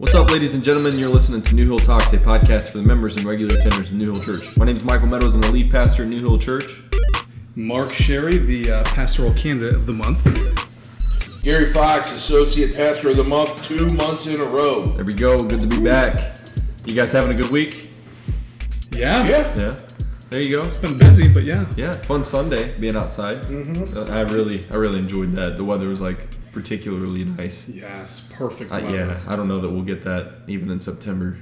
What's up, ladies and gentlemen? You're listening to New Hill Talks, a podcast for the members and regular attenders of New Hill Church. My name is Michael Meadows. I'm the lead pastor at New Hill Church. Mark Sherry, the uh, pastoral candidate of the month. Gary Fox, Associate Pastor of the Month, two months in a row. There we go. Good to be back. You guys having a good week? Yeah. Yeah. Yeah. There you go. It's been busy, but yeah. Yeah, fun Sunday being outside. Mm-hmm. I really, I really enjoyed that. The weather was like particularly nice. Yes, perfect Uh, yeah, I don't know that we'll get that even in September.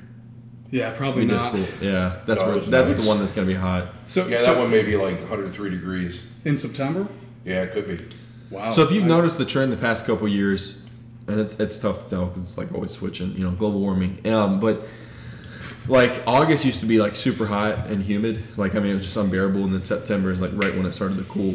Yeah, probably not. difficult. Yeah, that's No, where, that's nice. the one that's gonna be hot. So, Yeah, so that one may be like 103 degrees. in September? Yeah, it could be. Wow. So if you've I- noticed the trend the past couple years, and it's, it's tough to tell because it's like always switching, you know, global warming. Um, but like August used to be like super hot and humid, like I mean it was just unbearable, and then September is like right when it started to cool.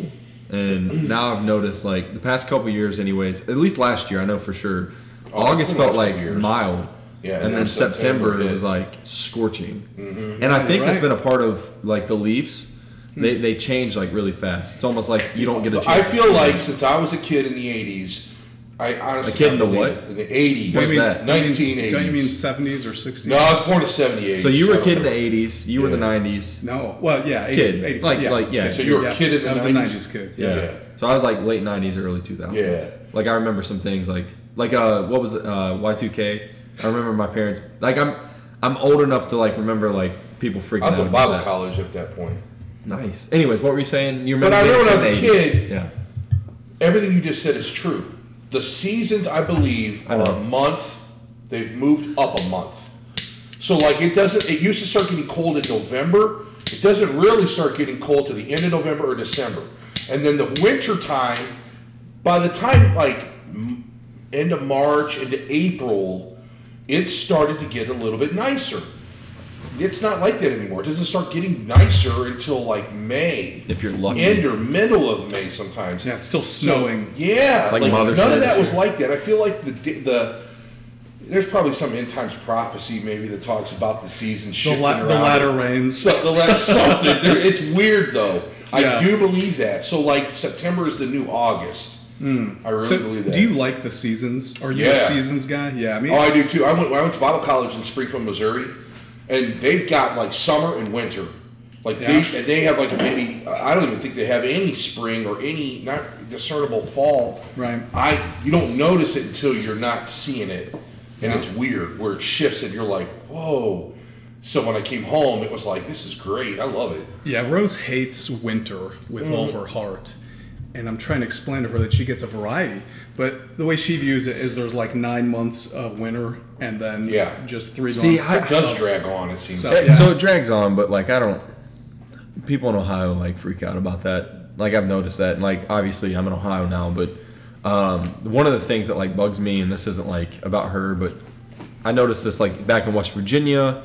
And now I've noticed like the past couple years, anyways, at least last year I know for sure, Oh, August felt like years. mild. Yeah, and, and then September, September it was like scorching, mm-hmm. and I think that's right. been a part of like the Leafs. They, they change like really fast. It's almost like you don't get a chance. I feel like since I was a kid in the 80s, I honestly A kid in the what? In the 80s. What's Don't you mean- that? don't you 1980s. Don't you mean 70s or 60s? No, I was born in 78. So you were a kid in the '80s. You were the Yeah. '90s. No. Well, yeah. 80, Kid. 80, Like- yeah. like, yeah. So you were a kid in the I was 90s? a 90s kid. Yeah. Yeah. So I was like late '90s, early 2000s. Yeah. Like I remember some things like like uh what was it uh Y2K. I remember my parents like I'm I'm old enough to like remember like people freaking out. I was out in about Bible that. college at that point. Nice. Anyways, what were you saying? You remember? But? I being remember when I was in a the 80s. kid- Yeah. Everything you just said is true. The seasons, I believe, I are a month. They've moved up a month. So like it doesn't. It used to start getting cold in November. It doesn't really start getting cold to the end of November or December, and then the winter time. By the time like end of March into April, it started to get a little bit nicer. It's not like that anymore. It doesn't start getting nicer until like May. If you're lucky. End or middle of May sometimes. Yeah, it's still So, snowing. yeah, Like like, Mother's none Day of that this was year. like that. I feel like the the there's probably some end times prophecy maybe that talks about the season the, shifting la- around. the latter rains. So, the last something. There- it's weird though. Yeah. I do believe that. So like September is the new August. Hmm. I really So, believe that. do you like the seasons? Are you a Yeah. seasons guy? Yeah, I mean, Oh, I do too. I went. I went to Bible college in Springfield, Missouri, and they've got like summer and winter. Like Yeah. they, they have like maybe. I don't even think they have any spring or any not discernible fall. Right. I you don't notice it until you're not seeing it, and Yeah. it's weird where it shifts and you're like, whoa. So when I came home, it was like, this is great. I love it. Yeah, Rose hates winter with all Mm. her heart. And I'm trying to explain to her that she gets a variety. But the way she views it is there's like nine months of winter and then Yeah. just three See, months. I- It does drag on. It seems. So- like. Yeah. So it drags on, but like I don't. People in Ohio like freak out about that. Like I've noticed that. And like obviously I'm in Ohio now, but um, one of the things that like bugs me, and this isn't like about her, but I noticed this like back in West Virginia.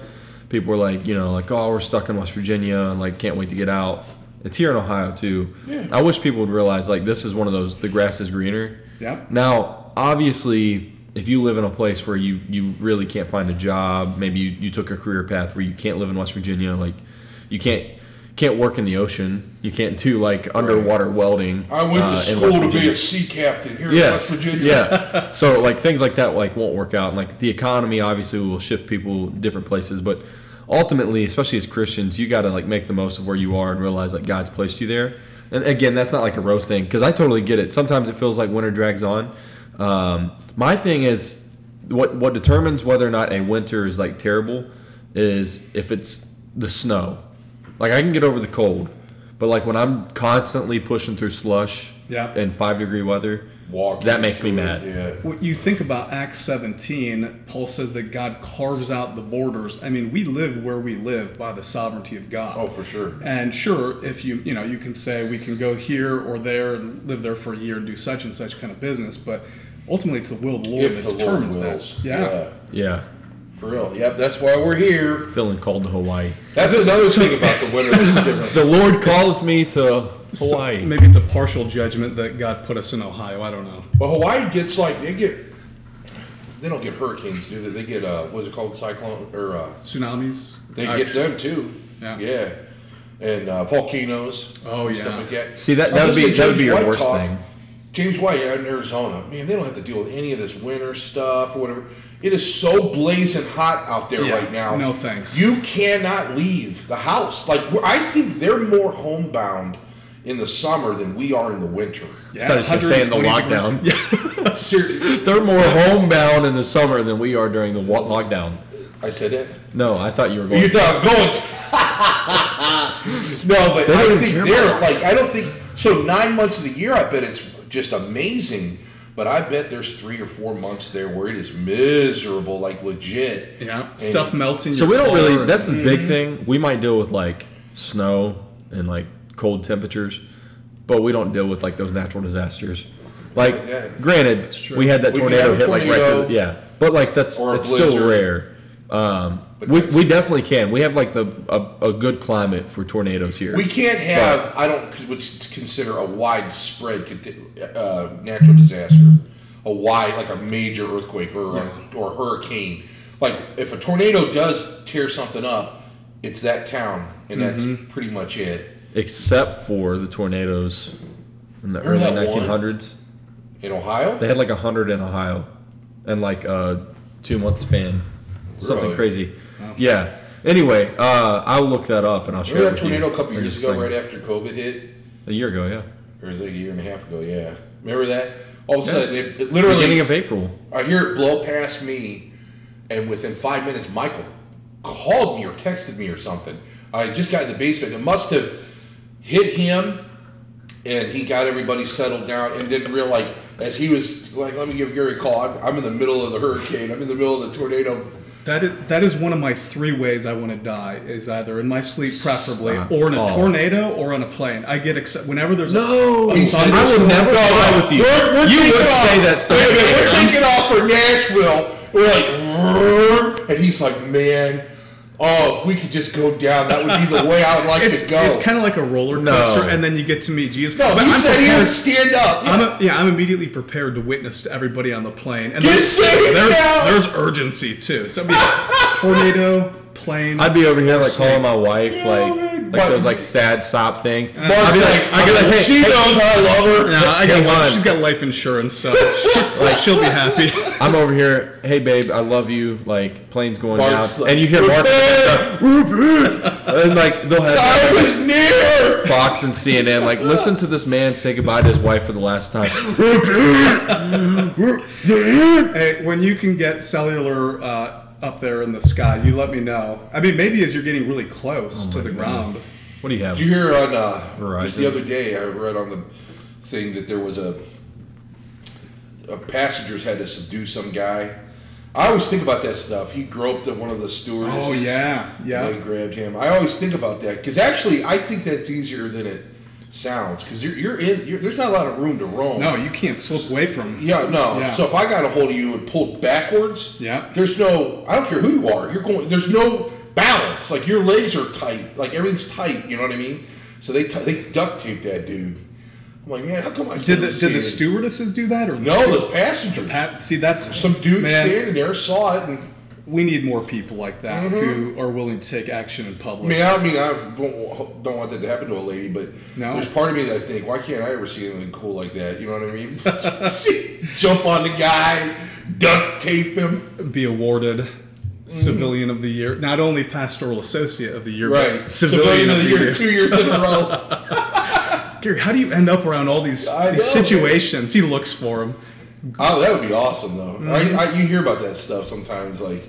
People were like, you know, like oh we're stuck in West Virginia and like can't wait to get out. It's here in Ohio too. Yeah. I wish people would realize like this is one of those the grass is greener. Yeah. Now, obviously, if you live in a place where you, you really can't find a job, maybe you, you took a career path where you can't live in West Virginia, like you can't can't work in the ocean, you can't do like underwater welding. I went uh, to in school to be a sea captain here yeah, in West Virginia. yeah. So like things like that like won't work out, and like the economy obviously will shift people different places, but ultimately, especially as Christians, you got to like make the most of where you are and realize that God's placed you there. And again, that's not like a roast thing because I totally get it. Sometimes it feels like winter drags on. Um, my thing is what what determines whether or not a winter is like terrible is if it's the snow. Like I can get over the cold, but like when I'm constantly pushing through slush Yeah. and five degree weather, Walking that makes me mad. it, Yeah. When you think about Acts 17, Paul says that God carves out the borders. I mean, we live where we live by the sovereignty of God. Oh, for sure. And sure, if you you know you can say we can go here or there and live there for a year and do such and such kind of business, but ultimately it's the will of the Lord If that the Lord determines wills. that. Yeah. Yeah, For real. Yep, that's why we're here. feeling called to Hawaii. That's another thing about the winter that's different. The Lord calleth me to So Hawaii. maybe it's a partial judgment that God put us in Ohio. I don't know. But Hawaii gets like they get they don't get hurricanes, do they? They get uh what's it called? Cyclone or uh Tsunamis. they Uh, get them too. Yeah. Yeah. And uh, volcanoes. Oh, and yeah. Stuff like that. See that that would be that would be your White worst talk. thing. James White out in Arizona, man, they don't have to deal with any of this winter stuff or whatever. It is so blazing hot out there Yeah, right now. no thanks. You cannot leave the house. Like I think they're more homebound in the summer than we are in the winter. Yeah, I thought he was gonna say in the lockdown. Yeah. Seriously, They're more homebound in the summer than we are during the lockdown. I said it. No, I thought you were going. You thought I was going to. no, but They I think they're like I don't think so. Nine months of the year, I bet it's just amazing. But I bet there's three or four months there where it is miserable, like legit. Yeah, And- stuff melts in So your we don't really. That's the big mm-hmm. thing. We might deal with like snow and like cold temperatures, but we don't deal with like those natural disasters. Like, Yeah. granted, we had that We can tornado hit like right through. Yeah, but like that's it's still rare. Um, we, we definitely can. We have like the a, a good climate for tornadoes here. We can't have. I don't what's consider a widespread uh, natural disaster, a wide like a major earthquake or a, or hurricane. Like if a tornado does tear something up, it's that town, and that's pretty much it. except for the tornadoes in the Remember early 1900s. In Ohio, They had like a hundred in Ohio, and like a two month span, something Really? crazy. Yeah. Anyway, uh, I'll look that up and I'll share. remember that with you. tornado a couple years ago, saying. right after COVID hit, A year ago, yeah. or was it a year and a half ago? Yeah, remember that? All of a Yeah. sudden, it, it literally Beginning of April. I hear it blow past me, and within five minutes, Michael called me or texted me or something. I just got in the basement. It must have hit him, and he got everybody settled down, and didn't realize as he was like, "Let me give Gary a call. I'm, I'm in the middle of the hurricane. I'm in the middle of the tornado." That is, that is one of my three ways I want to die is either in my sleep preferably Stop. or in a Oh. tornado or on a plane. I get excited whenever there's No, a, a said I would never fly no, with you. We're, we're you would off- say that stuff. Wait a minute, we're taking off for Nashville. We're like, and he's like, "Man, oh, if we could just go down, that would be the way I would like It's, to go." it's kind of like a roller No. coaster, and then you get to meet Jesus. no, But he I'm said he prepared- would stand up. I'm a, yeah, I'm immediately prepared to witness to everybody on the plane. And Get there's, seated there's, now! there's urgency too. So it'd be tornado, plane. I'd be over here like Sick. calling my wife Yeah, like man. like But- those like sad sob things. Uh, Mark's I'd be like, like, I'd be like, hey, she hey, knows I love her. no, I got Hang life, she's got life insurance, so she, like she'll be happy. I'm over here. Hey, babe, I love you. Like plane's going Mark's down, like, and you hear Mark, "Repent!" and like they'll have I was near. Fox and CNN. Like, listen to this man say goodbye to his wife for the last time. Hey, when you can get cellular uh, up there in the sky, you let me know. I mean, maybe as you're getting really close to the ground. What do you have? Did you hear on uh, Verizon. just the other day? I read on the thing that there was a, a passengers had to subdue some guy. I always think about that stuff. He groped at one of the stewardesses. Oh yeah, yeah. They grabbed him. I always think about that because actually, I think that's easier than it sounds because you're, you're in. You're, there's not a lot of room to roam. No, you can't slip away from. Yeah, no. Yeah. So if I got a hold of you and pulled backwards, Yeah. there's no. I don't care who you are. You're going. There's no balance. Like your legs are tight. Like everything's tight. You know what I mean? So they t- they duct taped that dude. I'm like, man, how come I Did the did the stewardesses do that or the No, the passengers. Pat, see, that's Some dude man. standing there saw it, and We need more people like that who mm-hmm. are willing to take action in public. I mean, I don't mean I don't, don't want that to happen to a lady, but No. there's part of me that I think, why can't I ever see anything cool like that? You know what I mean? See, Jump on the guy, duct tape him. Be awarded mm-hmm. civilian of the year, not only pastoral associate of the year, Right. but civilian, of the year. two years in a row. Gary, how do you end up around all these, these know, situations? He looks for them. Oh, that would be awesome, though. Mm-hmm. I, I, you hear about that stuff sometimes, like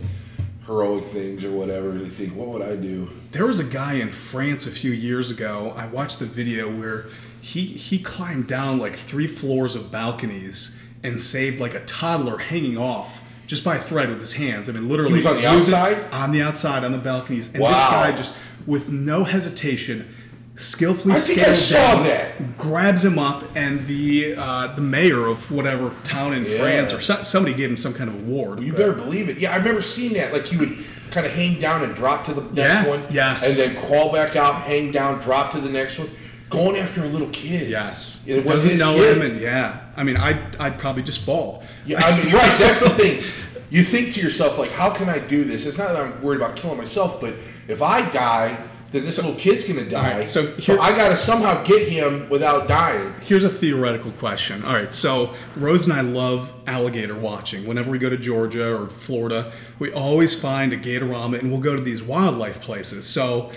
heroic things or whatever. You think, what would I do? There was a guy in France a few years ago. I watched the video where he he climbed down like three floors of balconies and saved like a toddler hanging off just by a thread with his hands. I mean, literally. He was on the outside? On the outside, on the balconies, and this guy just with no hesitation. Skillfully I think I saw down, that. grabs him up, and the uh, the mayor of whatever town in Yeah. France or so, somebody gave him some kind of award. You better believe it. Yeah, I remember seeing that. Like he would kind of hang down and drop to the next Yeah, one. yes. And then crawl back out, hang down, drop to the next one. Going after a little kid. Yes. It Doesn't know kid. him, and yeah. I mean, I'd, I'd probably just fall. Yeah, I mean, right. That's the thing. You think to yourself, like, how can I do this? It's not that I'm worried about killing myself, but if I die, then this little kid's gonna die. right, so so, I gotta somehow get him without dying. Here's a theoretical question. All right, so Rose and I love alligator watching. Whenever we go to Georgia or Florida, we always find a gatorama and we'll go to these wildlife places. So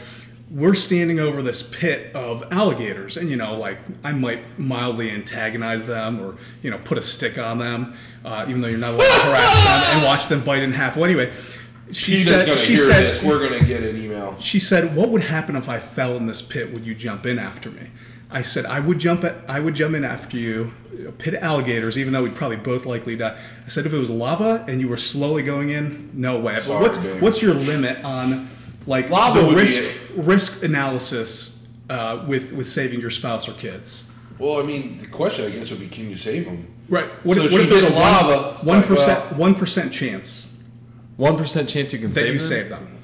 we're standing over this pit of alligators, and you know, like I might mildly antagonize them or you know put a stick on them, uh, even though you're not allowed to harass them and watch them bite in half. Well, anyway, she He's said gonna she hear said this. We're gonna get an email. she said, "What would happen if I fell in this pit? Would you jump in after me?" I said, "I would jump. At, I would jump in after you. A pit of alligators, even though we'd probably both likely die." I said, "If it was lava and you were slowly going in, no way." Sorry, what's babe. what's your limit on like Lava the risk risk analysis uh, with with saving your spouse or kids? Well, I mean, the question I guess would be, can you save them? Right. What, So if, what if there's a lava, one percent one percent chance One percent chance you can that save you them? save them?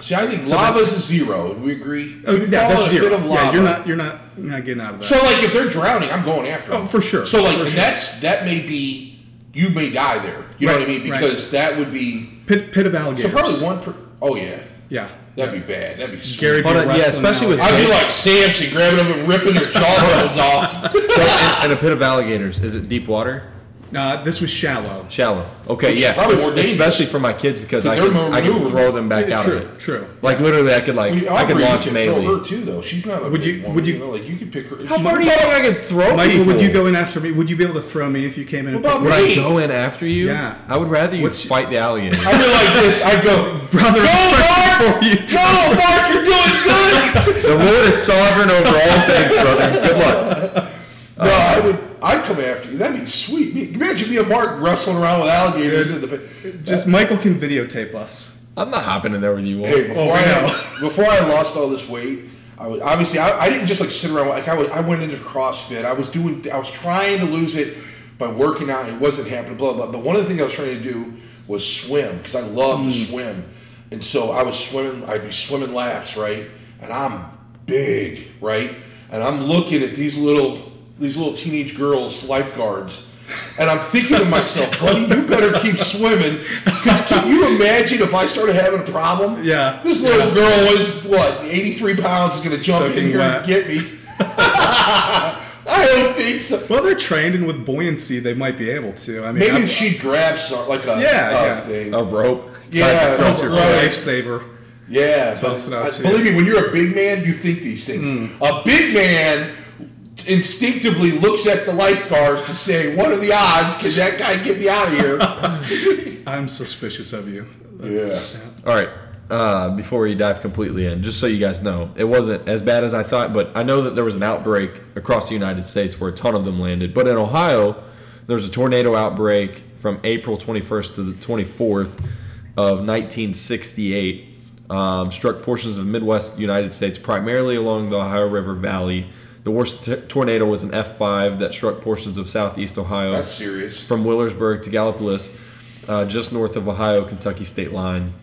See, I think So lava's a zero. We agree. Oh, You yeah, fall that's in a zero. bit of Yeah, lava. you're not you're not you're not getting out of that. So, like, if they're drowning, I'm going after oh, them. Oh, for sure. So, like, For and sure. that's that may be you may die there. You know Right, what I mean? right. Because that would be pit pit of alligators. so alligators. probably one per. Oh yeah, Yeah. that'd be bad. That'd be sweet. Gary Hold on, yeah, especially with- I'd be like Samson, grabbing them and ripping their jawbones off. So, in, in a pit of alligators, is it deep water? Uh, this was shallow. Shallow. Okay, Which yeah. more especially for my kids because I can, I can throw them back Yeah, out true, of it. true. Like literally, I could like We, I could launch could throw her too, though. She's not Would you- would you- know, like you could pick her. How far do you think I can throw Michael, people? would you go in after me? Would you be able to throw me if you came in? What and about Would me? I go in after you? Yeah. I would rather you What's- fight the alligator. I'd be like this. I'd go, Brother, go, Mark! for you. Go, Mark! You're doing good. the Lord is sovereign over all things, brother. Good luck. No, I would. I'd come after you. That'd be sweet. Me- Imagine me and Mark wrestling around with alligators in the. pit. Just Michael can videotape us. I'm not hopping in there with you. Hey, oh, before we I know. before I lost all this weight, I was obviously I, I didn't just like sit around. Like I was, I went into CrossFit. I was doing. I was trying to lose it by working out. It wasn't happening. Blah blah. But one of the things I was trying to do was swim because I love to mm. swim, and so I was swimming. I'd be swimming laps, right? And I'm big, right? And I'm looking at these little these little teenage girls lifeguards. And I'm thinking to myself, buddy, you better keep swimming. Because can you imagine if I started having a problem? Yeah. This little girl is, what, 83 pounds is going to jump in here wet. and get me. I don't think so. Well, they're trained, and with buoyancy, they might be able to. I mean, Maybe I've- she'd grab some, like a, Yeah, a yeah. thing. A rope. Yeah, Ties across a your rope. lifesaver. Yeah, Toss but I- believe me, when you're a big man, you think these things. Hmm. A big man instinctively looks at the lifeguards to say, what are the odds? Can that guy get me out of here? I'm suspicious of you. yeah. All right. Uh, before we dive completely in, just so you guys know, it wasn't as bad as I thought, but I know that there was an outbreak across the United States where a ton of them landed. But in Ohio, there was a tornado outbreak from April 21st to the 24th of 1968. Um, struck portions of the Midwest United States, primarily along the Ohio River Valley. The worst t- tornado was an F5 that struck portions of southeast Ohio That's serious. from Wheelersburg to Gallipolis, uh, just north of Ohio Kentucky state line.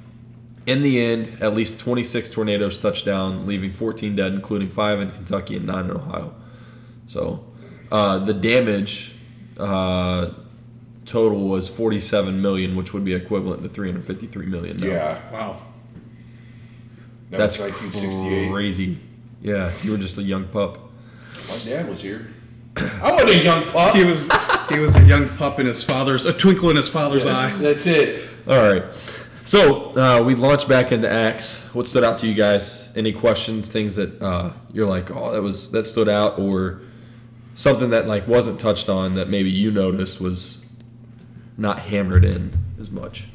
In the end, at least 26 tornadoes touched down, leaving 14 dead, including five in Kentucky and nine in Ohio. So uh, the damage uh, total was 47 million, which would be equivalent to 353 million. now. Yeah. Wow. That that's was 1968. crazy. Yeah, you were just a young pup. My dad was here. I wasn't a young pup. He was he was a young pup in his father's a twinkle in his father's eye. That's it. All right. So uh, we launched back into Acts. What stood out to you guys? Any questions? Things that uh, you're like, oh, that was that stood out, or something that like wasn't touched on that maybe you noticed was not hammered in as much.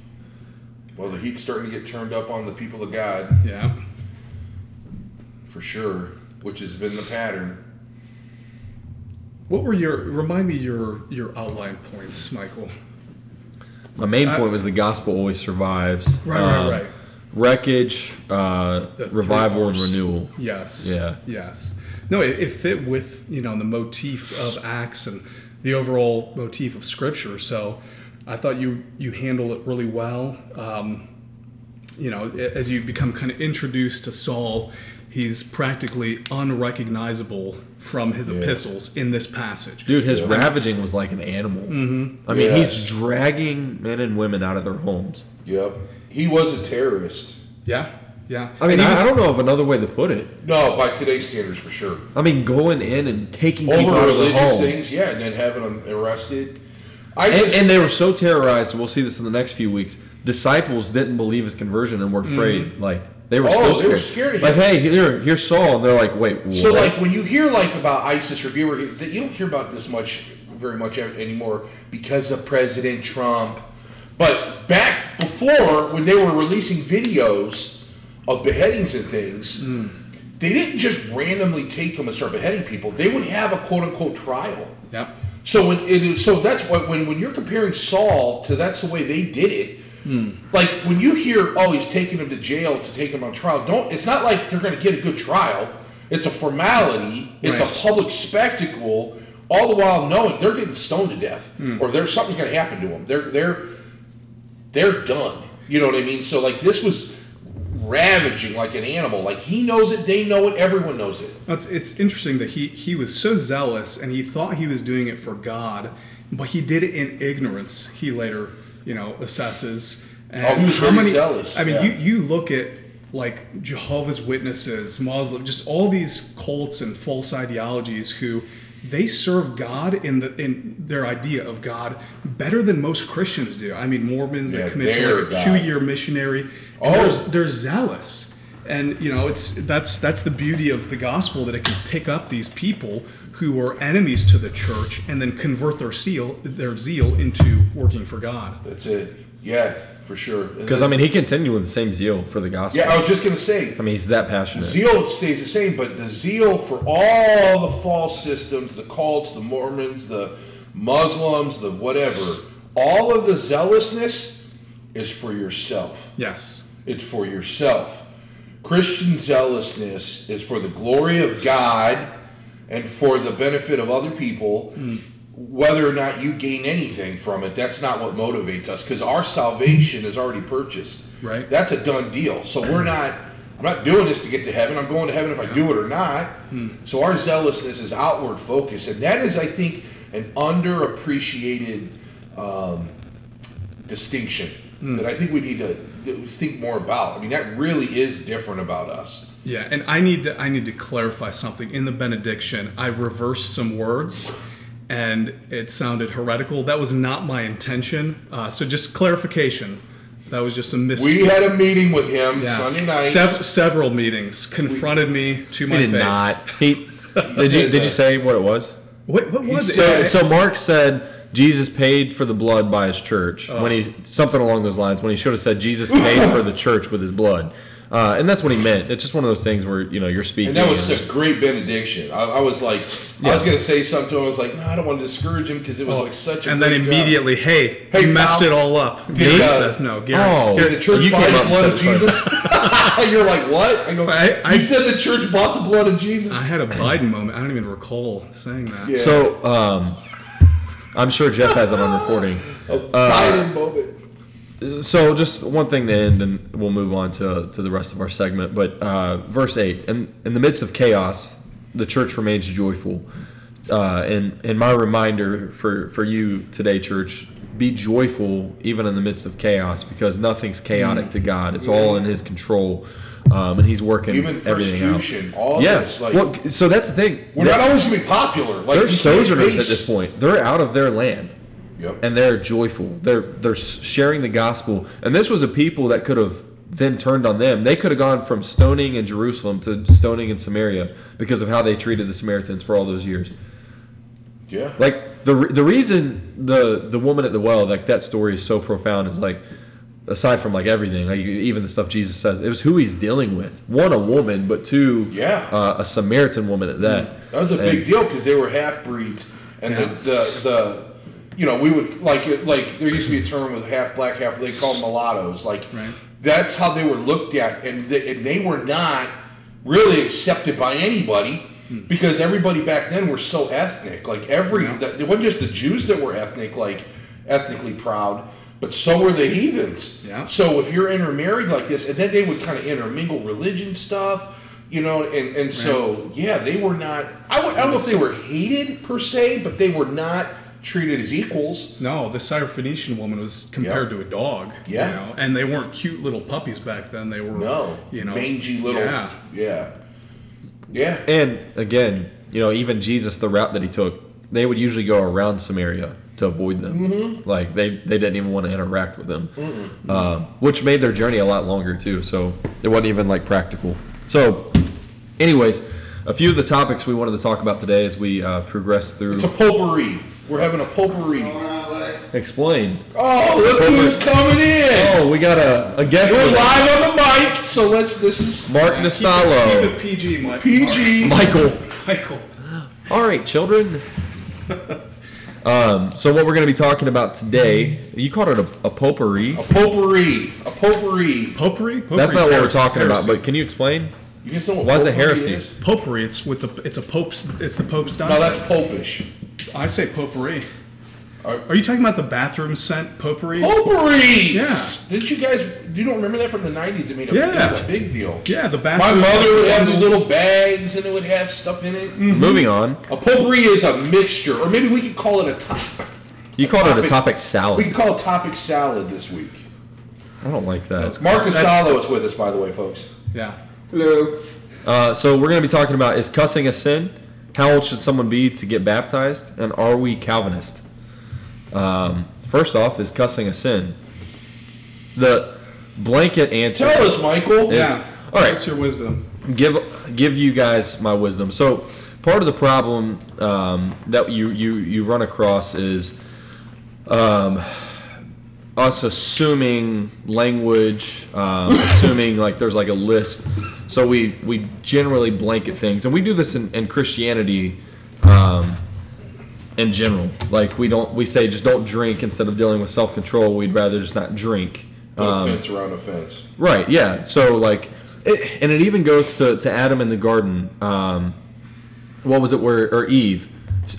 Well, the heat's starting to get turned up on the people of God, Yeah. for sure, which has been the pattern. What were your remind me your your outline points, Michael? My main I- point was the gospel always survives. Right, Um, right, right. Wreckage, uh, revival, and renewal. Yes. Yeah. Yes. No, it, it fit with you know the motif of Acts and the overall motif of Scripture. So I thought you you handled it really well. Um, you know, as you become kind of introduced to Saul, he's practically unrecognizable from his epistles in this passage. Dude, his ravaging was like an animal. Mm-hmm. I mean, Yeah. he's dragging men and women out of their homes. Yep. He was a terrorist. Yeah. Yeah. I mean, I, was- I don't know of another way to put it. No, by today's standards, for sure. I mean, going in and taking people Over out of the religious home. things, yeah, and then having them arrested. I And, just, and they were so terrorized, and we'll see this in the next few weeks. Disciples didn't believe his conversion and were afraid. Like they were Oh, still they were scared. scared like, hey, here, here's Saul, and they're like, wait, what? So like when you hear like about ISIS reviewer, that you don't hear about this much, very much anymore because of President Trump. But back before, when they were releasing videos of beheadings and things, hmm. they didn't just randomly take them and start beheading people. They would have a quote unquote trial. Yep. So when it is, so that's what when when you're comparing Saul to that's the way they did it. Hmm. Like when you hear, oh, he's taking him to jail to take him on trial. Don't. It's not like they're going to get a good trial. It's a formality. It's Right. a public spectacle. All the while knowing they're getting stoned to death, hmm. or there's something's going to happen to them. They're they're they're done. You know what I mean? So like this was ravaging like an animal. Like he knows it, they know it, everyone knows it. It's, it's interesting that he, he was so zealous and he thought he was doing it for God, but he did it in ignorance, he later, you know, assesses. And Oh, was very zealous, I mean, yeah. you, you look at like Jehovah's Witnesses, Muslim, just all these cults and false ideologies who they serve God in the in their idea of God better than most Christians do. I mean, Mormons Yeah, they commit to like a two-year missionary. And Oh. they're, they're zealous and you know it's that's that's the beauty of the gospel that it can pick up these people who are enemies to the church and then convert their zeal their zeal into working for god That's it. Yeah, for sure. because I mean, he continued with the same zeal for the gospel. yeah, I was just gonna say, I mean, he's that passionate. zeal stays the same, but the zeal for all the false systems, the cults, the Mormons, the Muslims, the whatever, all of the zealousness is for yourself. yes It's for yourself. Christian zealousness is for the glory of God and for the benefit of other people. Hmm. Whether or not you gain anything from it, that's not what motivates us because our salvation is already purchased. Right. That's a done deal. So we're hmm. not. I'm not doing this to get to heaven. I'm going to heaven if I do it or not. Hmm. So our zealousness is outward focus, and that is, I think, an underappreciated um, distinction that I think we need to think more about. I mean, that really is different about us. Yeah and i need to i need to clarify something in the benediction i reversed some words and it sounded heretical that was not my intention uh, so just clarification that was just a mis We had a meeting with him yeah. Sunday night. Sev- several meetings confronted me to my he did face not. He did you said did you say what it was? what, what was it So Yeah, so Mark said Jesus paid for the blood by his church when he something along those lines when he should have said Jesus paid for the church with his blood. Uh, and that's what he meant. It's just one of those things where you know you're speaking. And that was and a great benediction. I, I was like, I was going to say something to him. I was like, no, I don't want to discourage him because it was like such a and then great job." immediately, hey, Hey, you messed pal. it all up. Did, Dave uh, says no. Gary, Oh. Gary- Did the church You buy the and blood of said Jesus? You're like, what? I go, I- I- you said the church bought the blood of Jesus? I had a Biden moment. I don't even recall saying that. Yeah. So um, I'm sure Jeff has it on recording. a Biden moment. So just one thing to end, and we'll move on to, to the rest of our segment. But uh, verse eight, in, in the midst of chaos, the church remains joyful. Uh, and and my reminder for for you today, church, be joyful even in the midst of chaos, because nothing's chaotic to God. It's all in His control, um, and He's working Human everything out. persecution, all yeah. this. Like, well, so that's the thing. we're not always going to be popular. Like, They're sojourners at this point. They're out of their land Yep. and they're joyful. They're they're sharing the gospel. And this was a people that could have then turned on them. They could have gone from stoning in Jerusalem to stoning in Samaria because of how they treated the Samaritans for all those years. yeah. Like the the reason the the woman at the well like that story is so profound is like aside from like everything like even the stuff Jesus says it was who he's dealing with one a woman but two Yeah. uh, a Samaritan woman at that That was a And- big deal because they were half breeds, and Yeah. the, the the you know we would like it like there used to be a term with half black half they call them mulattoes like Right. that's how they were looked at and they, and they were not really accepted by anybody hmm. because everybody back then were so ethnic like every the, it wasn't just the Jews that were ethnic like ethnically proud but so were the heathens. Yeah. so if you're intermarried like this and then they would kind of intermingle religion stuff you know and, and so yeah they were not I, would, I don't know if they were hated per se but they were not treated as equals. No, the Syrophoenician woman was compared Yeah. to a dog. Yeah. You know? And they weren't cute little puppies back then. They were, No, you know, mangy little. Yeah. yeah, yeah. And again, you know, even Jesus, the route that he took, they would usually go around Samaria to avoid them. Mm-hmm. Like they, they didn't even want to interact with them, um, which made their journey a lot longer too. So it wasn't even like practical. So, anyways, a few of the topics we wanted to talk about today as we uh, progress through. It's a potpourri. We're having a potpourri. Explain. Oh, look who's coming in! Oh, we got a, a guest. We're with us. live on the mic, so let's. This is Mark Keep Nastalo. keep it PG, Mike. PG. Michael. Michael. All right, children. um, so what we're going to be talking about today, you called it a, a potpourri. A potpourri. A potpourri. Potpourri? That's Potpourri's not what we're heresy- talking about, heresy. but can you explain? You guys know what Why is it potpourri heresy? is? Potpourri, it's with the it's a pope's it's the pope's No, diet. that's popish. I say potpourri. Are- Are you talking about the bathroom scent potpourri? Potpourri. Yeah. Didn't you guys? You don't remember that from the '90s? It made a, Yeah. it was a big deal. Yeah, the bathroom. My bathroom. mother would have these little bags, and it would have stuff in it. Moving on. A potpourri is a mixture, or maybe we could call it a top. You called it a Topic- topic We salad. could call it topic salad this week. I don't like that. Mark That's- Casalo is with us, by the way, folks. Yeah. Hello. Uh, so we're going to be talking about is cussing a sin? How old should someone be to get baptized? And are we Calvinist? Um, first off, is cussing a sin? The blanket answer. Tell us, Michael. is Yeah. all right. What's your wisdom? give give you guys my wisdom. So part of the problem um, that you you you run across is um, us assuming language, um, assuming like there's like a list. So we we generally blanket things, and we do this in, in Christianity. Um, in general, like we don't, we say just don't drink instead of dealing with self control. We'd rather just not drink. Put Um, a fence around a fence. Right. Yeah. So like, it, and it even goes to, to Adam in the garden. Um, what was it? Where or Eve,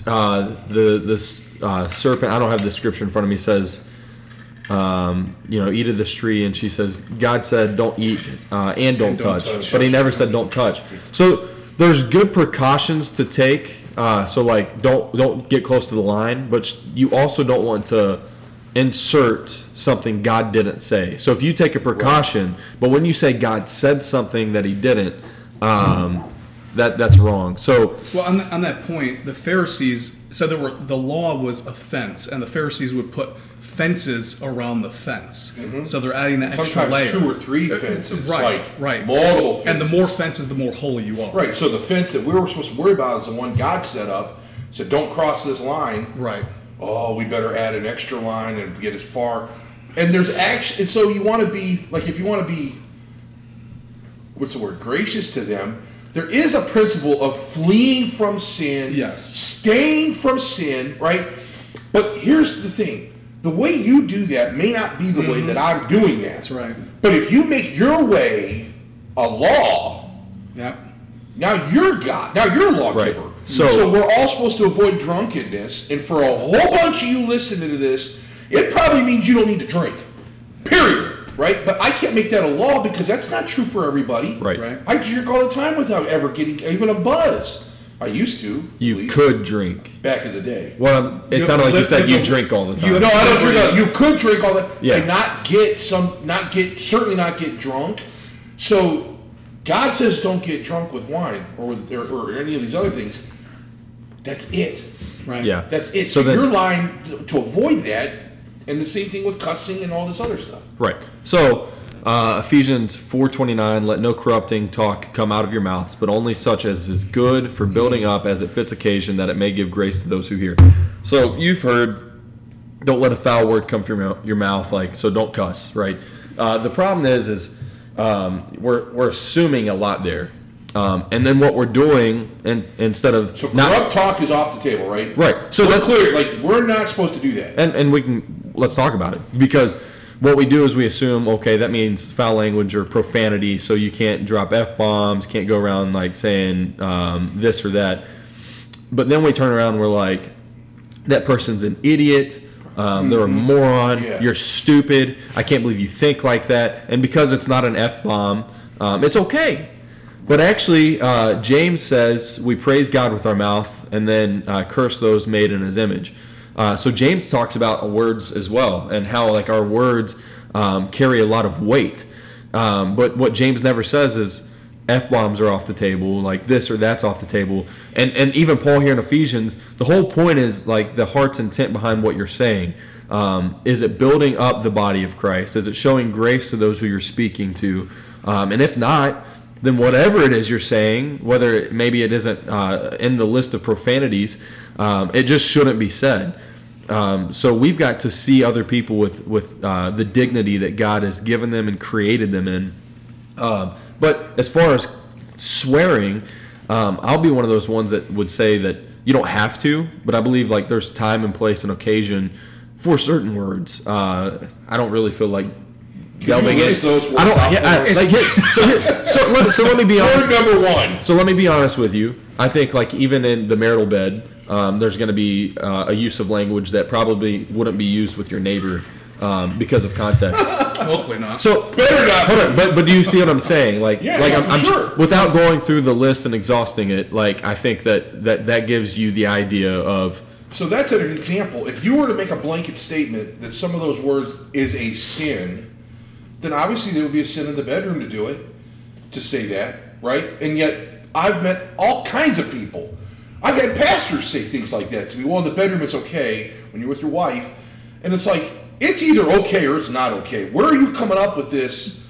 uh, the the uh, serpent. I don't have the scripture in front of me. Says, um, you know, eat of this tree, and she says, God said, don't eat uh, and don't, And don't touch, touch. but He never said don't touch. So there's good precautions to take. Uh, so like, don't don't get close to the line, but you also don't want to insert something God didn't say. So if you take a precaution, but when you say God said something that He didn't, um, that that's wrong. So Well, on, on that point, the Pharisees said there were the law was a fence, and the Pharisees would put fences around the fence. Mm-hmm. So they're adding that extra Sometimes layer. two or three fences. right, like right. Multiple fences. And the more fences, the more holy you are. Right. So the fence that we were supposed to worry about is the one God set up. Said, don't cross this line. Right. oh, we better add an extra line and get as far. And there's actually, and so you want to be like, if you want to be, what's the word, gracious to them. There is a principle of fleeing from sin, Yes. staying from sin, right? But here's the thing: the way you do that may not be the way mm-hmm. that I'm doing that. That's right. But if you make your way a law, Yeah. now you're God. Now you're a lawgiver. Right. So- So, we're all supposed to avoid drunkenness. And for a whole bunch of you listening to this, it probably means you don't need to drink. Period. Right? But I can't make that a law because that's not true for everybody. Right. Right. I drink all the time without ever getting even a buzz. I used to. you least, could drink. back in the day. Well, it You- sounded like you said you the- drink all the time. you- No, I don't drink. You could drink all that, Yeah. and not get some, not get certainly not get drunk. So God says don't get drunk with wine or or, or any of these other things. That's it. Right. yeah. That's it. So So, then, your line to, to avoid that, and the same thing with cussing and all this other stuff. Right. So uh, Ephesians four twenty nine. Let no corrupting talk come out of your mouths, but only such as is good for building up, as it fits occasion, that it may give grace to those who hear. So you've heard. Don't let a foul word come from your your mouth. Like so, don't cuss. Right. Uh, the problem is, is um, we're we're assuming a lot there, um, and then what we're doing, and instead of So not corrupt talk is off the table, right? Right. So we're that- clear. Like we're not supposed to do that. and and we can let's talk about it because what we do is we assume okay that means foul language or profanity so you can't drop f bombs can't go around like saying um, this or that. But then we turn around and we're like that person's an idiot um, they're a moron Yeah. you're stupid i can't believe you think like that. And because it's not an f-bomb um, it's okay. But actually uh, james says we praise god with our mouth and then uh, curse those made in his image Uh, so James talks about words as well and how like our words um, carry a lot of weight. Um, but what James never says is f bombs are off the table, like this or that's off the table, and and even Paul here in Ephesians, the whole point is like the heart's intent behind what you're saying. Um, is it building up the body of Christ? Is it showing grace to those who you're speaking to? Um, and if not, then whatever it is you're saying, whether maybe it isn't uh, in the list of profanities, um, it just shouldn't be said. Um, so we've got to see other people with with uh, the dignity that God has given them and created them in. Um, but as far as swearing, um, I'll be one of those ones that would say that you don't have to, but I believe like there's time and place and occasion for certain words. Uh, I don't really feel like delving in. I don't. off Yeah, the I, like here, so here, so let, so let me be honest. Word number one. So let me be honest with you. I think like even in the marital bed, um, there's going to be uh, a use of language that probably wouldn't be used with your neighbor um, because of context. Hopefully not. So Better not. hold on, but but do you see what I'm saying? Like Yeah, like yeah, I'm, for I'm sure. without going through the list and exhausting it. Like I think that that that gives you the idea of So that's an example. If you were to make a blanket statement that some of those words is a sin, then obviously there would be a sin in the bedroom to do it, to say that, right? And yet I've met all kinds of people. I've had pastors say things like that to me. Well, in the bedroom it's okay when you're with your wife, and it's like it's either okay or it's not okay. Where are you coming up with this?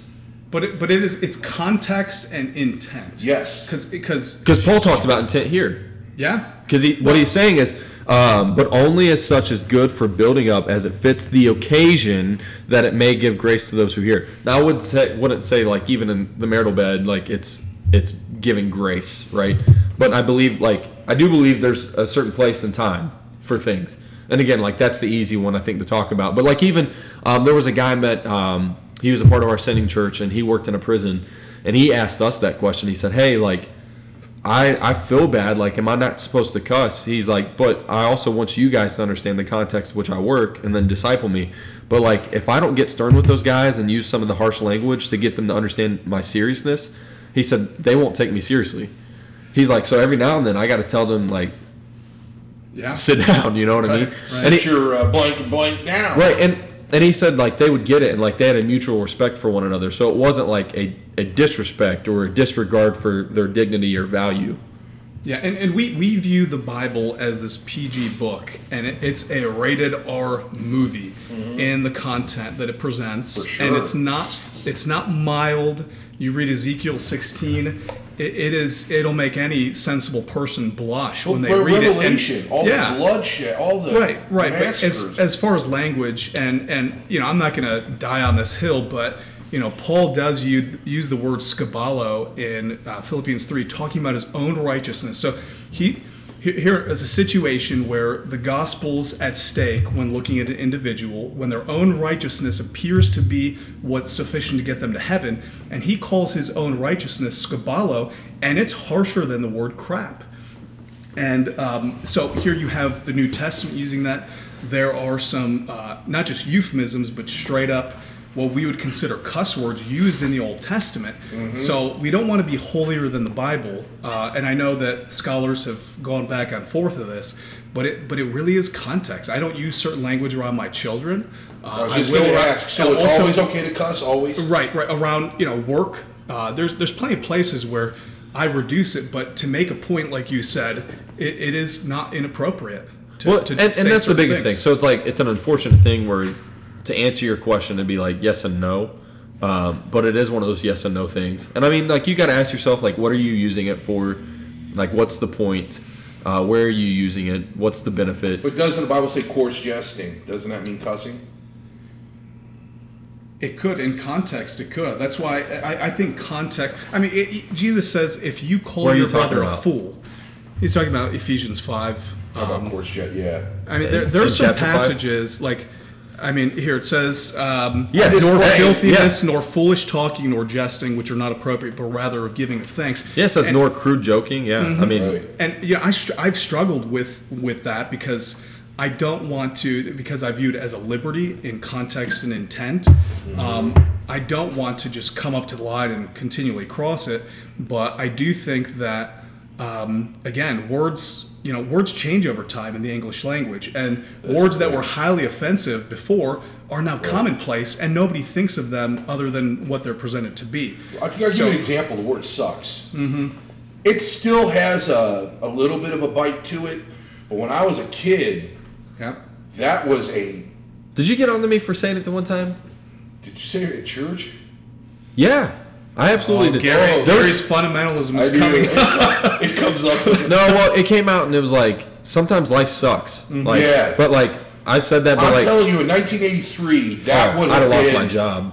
But it, but it is it's context and intent. Yes. Because because because Paul talks about intent here. yeah. Because he, what he's saying is, um, but only as such is good for building up as it fits the occasion that it may give grace to those who hear. Now I would say, wouldn't say like even in the marital bed, like it's it's giving grace, right? But I believe, like I do believe, there's a certain place and time for things. And again, like that's the easy one I think to talk about. But like even um, there was a guy met. Um, he was a part of our sending church, and he worked in a prison. And he asked us that question. He said, "Hey, like." I, I feel bad. Like, am I not supposed to cuss? He's like, but I also want you guys to understand the context in which I work and then disciple me. But like, if I don't get stern with those guys and use some of the harsh language to get them to understand my seriousness, he said they won't take me seriously. He's like, so every now and then I got to tell them like, Yeah. sit down. You know what I mean? Right, right. And your uh, blank blank down. right, and and he said like they would get it and like they had a mutual respect for one another. So it wasn't like a, a disrespect or a disregard for their dignity or value. Yeah, and, and we, we view the Bible as this PG book, and it, it's a rated R movie mm-hmm. in the content that it presents, sure. and it's not it's not mild. You read Ezekiel 16, it, it is it'll make any sensible person blush when they read Revelation, it. And- all yeah, the bloodshed, all the right right but as, as far as language and and you know i'm not going to die on this hill but you know paul does use, use the word skubalon in uh, philippians 3 talking about his own righteousness so he- here is a situation where the gospel's at stake when looking at an individual when their own righteousness appears to be what's sufficient to get them to heaven and he calls his own righteousness skubalon and it's harsher than the word crap and um, so here you have the New Testament using that. There are some, uh, not just euphemisms, but straight up what we would consider cuss words used in the Old Testament. So we don't want to be holier than the Bible. Uh, and I know that scholars have gone back and forth of this, but it but it really is context. I don't use certain language around my children. Uh, I was just will going to ask. So it's also- always okay to cuss, always. Right, right. Around you know work, uh, there's there's plenty of places where I reduce it, but to make a point, like you said, it, it is not inappropriate. To, Well, to and, and that's the biggest things. thing. So it's like it's an unfortunate thing where to answer your question and be like yes and no, um, but it is one of those yes and no things. And I mean, like you got to ask yourself, like, what are you using it for? Like, what's the point? Uh, where are you using it? What's the benefit? But doesn't the Bible say coarse jesting? Doesn't that mean cussing? It could, in context, it could. That's why I, I think context. I mean, it, it- Jesus says if you call What are you your brother talking a fool, he's talking about Ephesians five. How about um, coarse jest? Yeah. I mean, there, In- there's in some chapter five? passages like, I mean, here it says, um, Yeah, nor right, filthiness, nor foolish talking, nor jesting, which are not appropriate, but rather of giving of thanks. Yeah, it says And- nor crude joking. Yeah, I mean, Right. and you know, I str- I've struggled with with that because I don't want to because I view it as a liberty in context and intent. Um, I don't want to just come up to the line and continually cross it, but I do think that um, again, words you know words change over time in the English language, and words that were highly offensive before are now commonplace, and nobody thinks of them other than what they're presented to be. I'll give you an example. The word sucks. Mm-hmm. It still has a, a little bit of a bite to it, but when I was a kid, Yeah. that was a. Did you get on to me for saying it the one time? Did you say it at church? Yeah, I absolutely Oh, did. Gary, There Gary's fundamentalism is coming. it, it comes up. no, well, it came out and it was like sometimes life sucks. Like, Yeah. But like I said that, but I'm like telling you, in 1983, that oh, would I'd have have lost been. my job.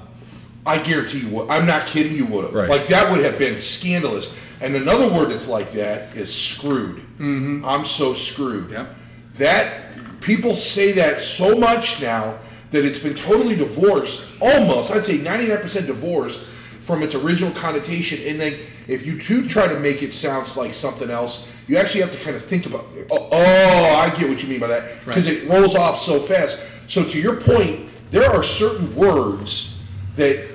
I guarantee you would. I'm not kidding. You would have. Right. Like that would have been scandalous. And another word that's like that is screwed. Mm-hmm. I'm so screwed. Yep. That people say that so much now that it's been totally divorced. Almost, I'd say 99% divorced from its original connotation. And then if you do try to make it sound like something else, you actually have to kind of think about. Oh, oh I get what you mean by that because Right. it rolls off so fast. So to your point, there are certain words that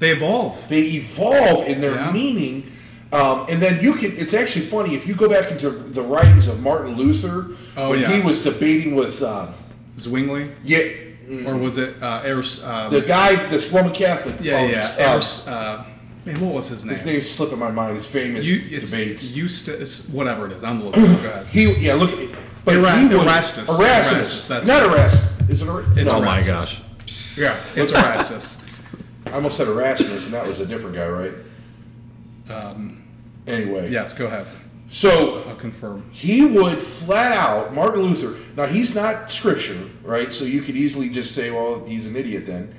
They evolve. they evolve in their Yeah. meaning um, and then you can it's actually funny if you go back into the writings of martin luther Oh, when yes. he was debating with uh, Zwingli, yeah or was it uh, Eros? Um, the guy that's roman catholic yeah, yeah. apologist, uh, man, what was his name? his name's slipping my mind his famous You, it's debates Eustace, whatever it is. I'm looking. Go ahead. he yeah look at but Era- he Erastus. erasmus, Erastus, that's not Erastus. it is. it Era- It's no, Oh my gosh. Yeah, it's Erastus. i almost said erasmus and that was a different guy right Um, anyway yes, go ahead. So I'll confirm. he would flat out martin luther now he's not scripture right so you could easily just say well he's an idiot then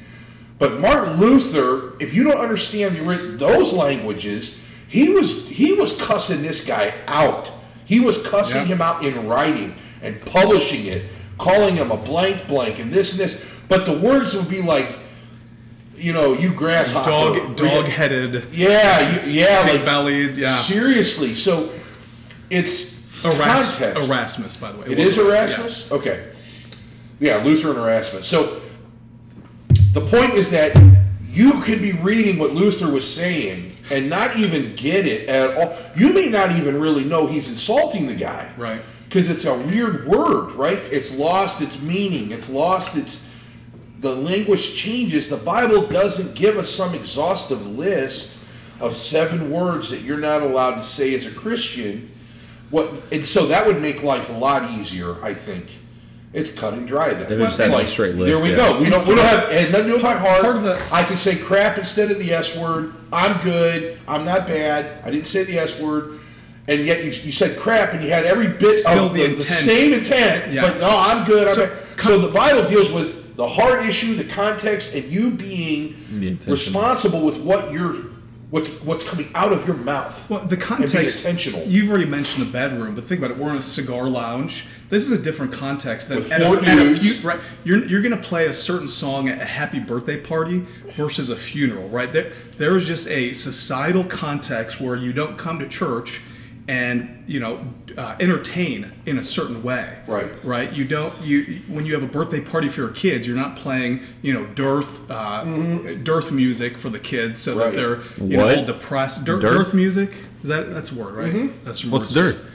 but martin luther if you don't understand the, those languages he was he was cussing this guy out he was cussing Yeah. him out in writing and publishing it calling him a blank blank and this and this but the words would be like you know you grasshopper Dog, dog-headed, yeah you, yeah like big-bellied. Yeah. seriously so it's Eras- context Erasmus, by the way. it was is Erasmus, Erasmus? Okay. Yeah, Luther and Erasmus. So the point is that you could be reading what Luther was saying and not even get it at all. You may not even really know he's insulting the guy. Right. Because it's a weird word, right? It's lost its meaning. It's lost its. The language changes. The Bible doesn't give us some exhaustive list of seven words that you're not allowed to say as a Christian. What and so that would make life a lot easier, I think. It's cut and dry then. They would just It's have a straight list, There we yeah. go. We don't. We don't have. And nothing to do with my heart. Part of the- I can say crap instead of the S word. I'm good. I'm not bad. I didn't say the S word. And yet you, you said crap, and you had every bit Still of the the, the same intent. Yes. But no, I'm good. I'm So, so the Bible deals with the heart issue, the context, and you being responsible with what you're, what's what's coming out of your mouth. Well, the context. intentional. You've already mentioned the bedroom, but think about it. We're in a cigar lounge. This is a different context than at a, at a right. You're you're going to play a certain song at a happy birthday party versus a funeral, right? There there is just a societal context where you don't come to church and you know uh, entertain in a certain way Right. right you don't you when you have a birthday party for your kids you're not playing you know dearth uh, dearth music for the kids so Mm-hmm. Right. that they're you What? know all depressed Dir- Dearth? dearth music is that that's a word right Mm-hmm. that's from What's words. dirt?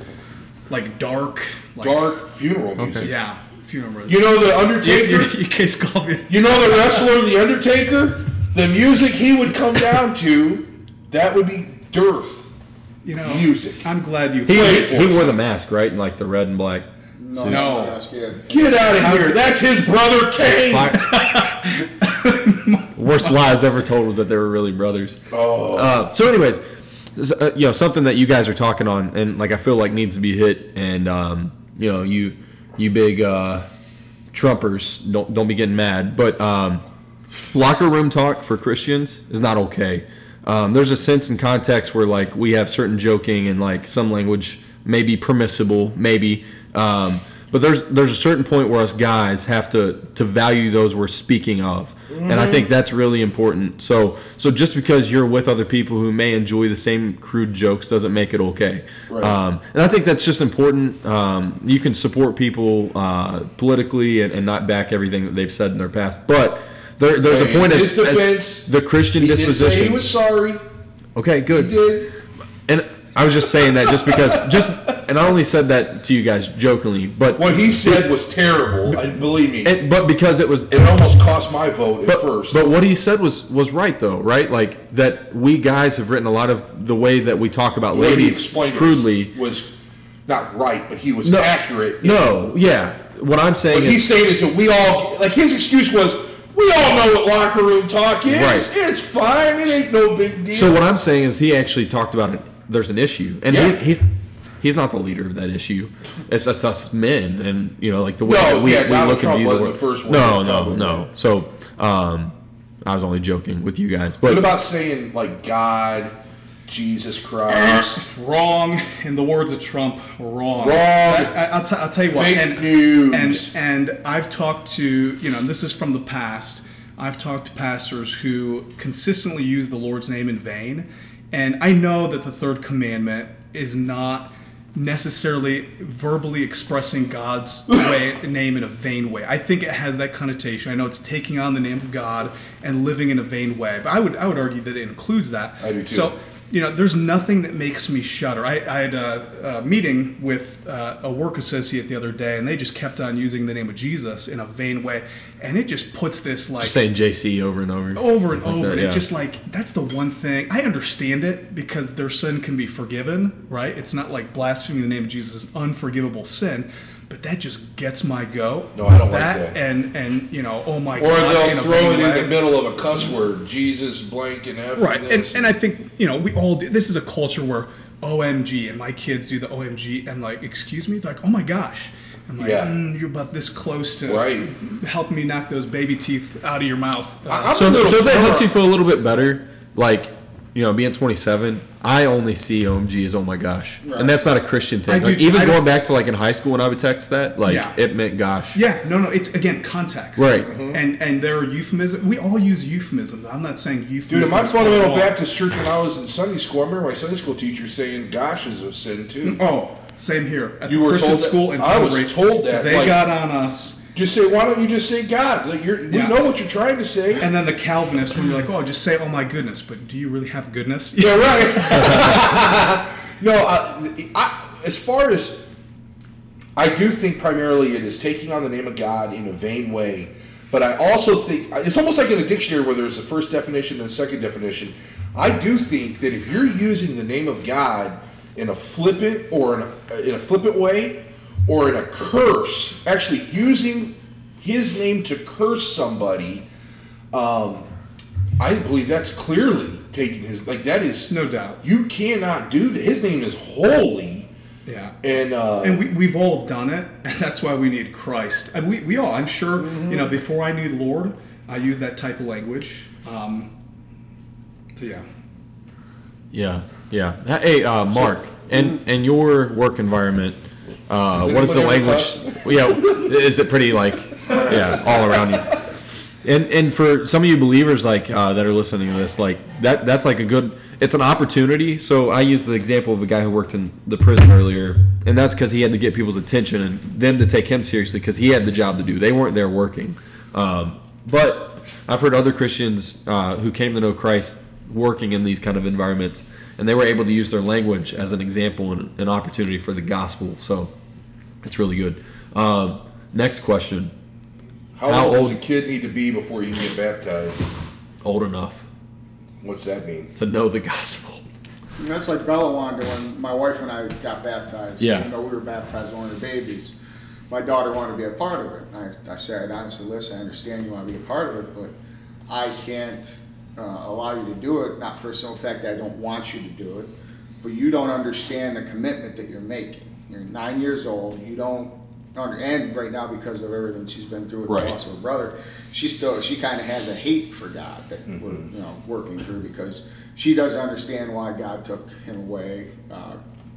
like dark like, Dark funeral music. yeah funeral music. You know the Undertaker. you, you case called me You know the wrestler, the Undertaker. The music he would come down to, that would be dearth you know music. i'm glad you He, Play it he wore the mask, right? In like the red and black. No, suit. No. Ask Ed. Get out of here! That's his brother Kane. Worst lies ever told was that they were really brothers. Oh, Uh, so, anyways, uh, you know something that you guys are talking on, and like I feel like needs to be hit, and um, you know you you big uh, Trumpers don't don't be getting mad, but um, locker room talk for Christians is not okay. Um, there's a sense and context where like we have certain joking and like some language may be permissible, maybe. Um, but there's there's a certain point where us guys have to to value those we're speaking of, and I think that's really important. So so just because you're with other people who may enjoy the same crude jokes doesn't make it okay. Right. Um, and I think that's just important. Um, you can support people uh, politically and, and not back everything that they've said in their past, but there, there's Hey, a point in as, his as defense, the Christian he disposition. he was sorry. okay, He good. did. And I was just saying that just because just and I only said that to you guys jokingly, but What he said was terrible. I believe me. and, but because it was it it was almost cost my vote at but, first. but what he said was was right though, right? Like that we guys have written a lot of the way that we talk about what he ladies crudely. was, was not right, but he was No, accurate. No, yeah. What I'm saying What is he's saying is that we all like his excuse was we all know what locker room talk is. Right. It's fine. It ain't no big deal. So what I'm saying is he actually talked about it. There's an issue, and Yeah. he's he's he's not the leader of that issue. It's that's us men, and you know, like the way No, that we, yeah, we look Trump and view the world. the first one no, no, no. So um, I was only joking with you guys, But what but about saying like God, Jesus Christ? Uh-huh. Wrong. In the words of Trump, wrong. Wrong. I, I, will t- I'll tell you what. Fake and, news. And and I've talked to you know, and this is from the past. I've talked to pastors who consistently use the Lord's name in vain, and I know that the third commandment is not necessarily verbally expressing God's way, name in a vain way. I think it has that connotation. I know it's taking on the name of God and living in a vain way, but I would I would argue that it includes that. I do too. So you know, there's nothing that makes me shudder. I, I had a, a meeting with uh, a work associate the other day, and they just kept on using the name of Jesus in a vain way, and it just puts this like just saying JC over and over. over and Like over. that, and yeah. it just like that's the one thing I understand it because their sin can be forgiven, right? It's not like blaspheming the name of Jesus is unforgivable sin, but that just gets my go. No, I don't like that. And and you know, oh my Or god, Or they'll throw vain it in the middle of a cuss word, Jesus blank and F. Right, and, this. and I think you know we all do. This is a culture where OMG, and my kids do the OMG, and like, excuse me, They're like, oh my gosh. I'm like, Yeah. mm, you're about this close to Right. helping me knock those baby teeth out of your mouth. Uh, I- I'm a so, so if that helps you feel a little bit better, like you know, being 27, I only see OMG as oh my gosh, and that's not a Christian thing. Like, even I going back to like in high school when I would text that, like Yeah. it meant gosh. yeah, no, no, it's again context, Right. Mm-hmm. And and there are euphemisms. We all use euphemisms. I'm not saying euphemisms. Dude, in my fundamental. Baptist church when I was in Sunday school, I remember my Sunday school teacher saying "gosh" is a sin too. Oh, same here at You the were Christian told that- school in I was Calvary, told that, they like- got on us. Just say, why don't you just say God? Like you're, we know what you're trying to say. And then the Calvinists, when you're like, oh, just say, oh my goodness, but do you really have goodness? Yeah, right. no, uh, I, as far as I do think primarily it is taking on the name of God in a vain way, but I also think it's almost like in a dictionary where there's a first definition and a second definition. I do think that if you're using the name of God in a flippant or in a, in a flippant way or in a curse, actually using His name to curse somebody, um, I believe that's clearly taking His like that is No doubt. you cannot do that. His name is holy, Yeah. and uh, And we, we've all done it, and that's why we need Christ. And we, we all, I'm sure, Mm-hmm. you know, before I knew the Lord, I used that type of language. Um, so, yeah. Yeah, yeah. Hey, uh, Mark, and and your work environment, uh, what is the language? Yeah, is it pretty like, yeah, all around you? And and for some of you believers like uh, that are listening to this, like that that's like a good. It's an opportunity. So I used the example of a guy who worked in the prison earlier, and that's because he had to get people's attention and them to take him seriously because he had the job to do. They weren't there working. Um, but I've heard other Christians uh, who came to know Christ working in these kind of environments, and they were able to use their language as an example and an opportunity for the gospel. So it's really good. Um, next question: how, how old, old- does a kid need to be before you can get baptized? Old enough What's that mean? to know the gospel. You know, That's like Bella wanted when my wife and I got baptized. Yeah. Even though we were baptized when we were babies. My daughter wanted to be a part of it. And I, I said, honestly, listen, I understand you want to be a part of it, but I can't uh, allow you to do it, not for the simple fact that I don't want you to do it, but you don't understand the commitment that you're making. You're nine years old, you don't under, and right now because of everything she's been through with Right. the loss of her brother, she still, she kind of has a hate for God that we're, you know, working through because she doesn't understand why God took him away. Uh,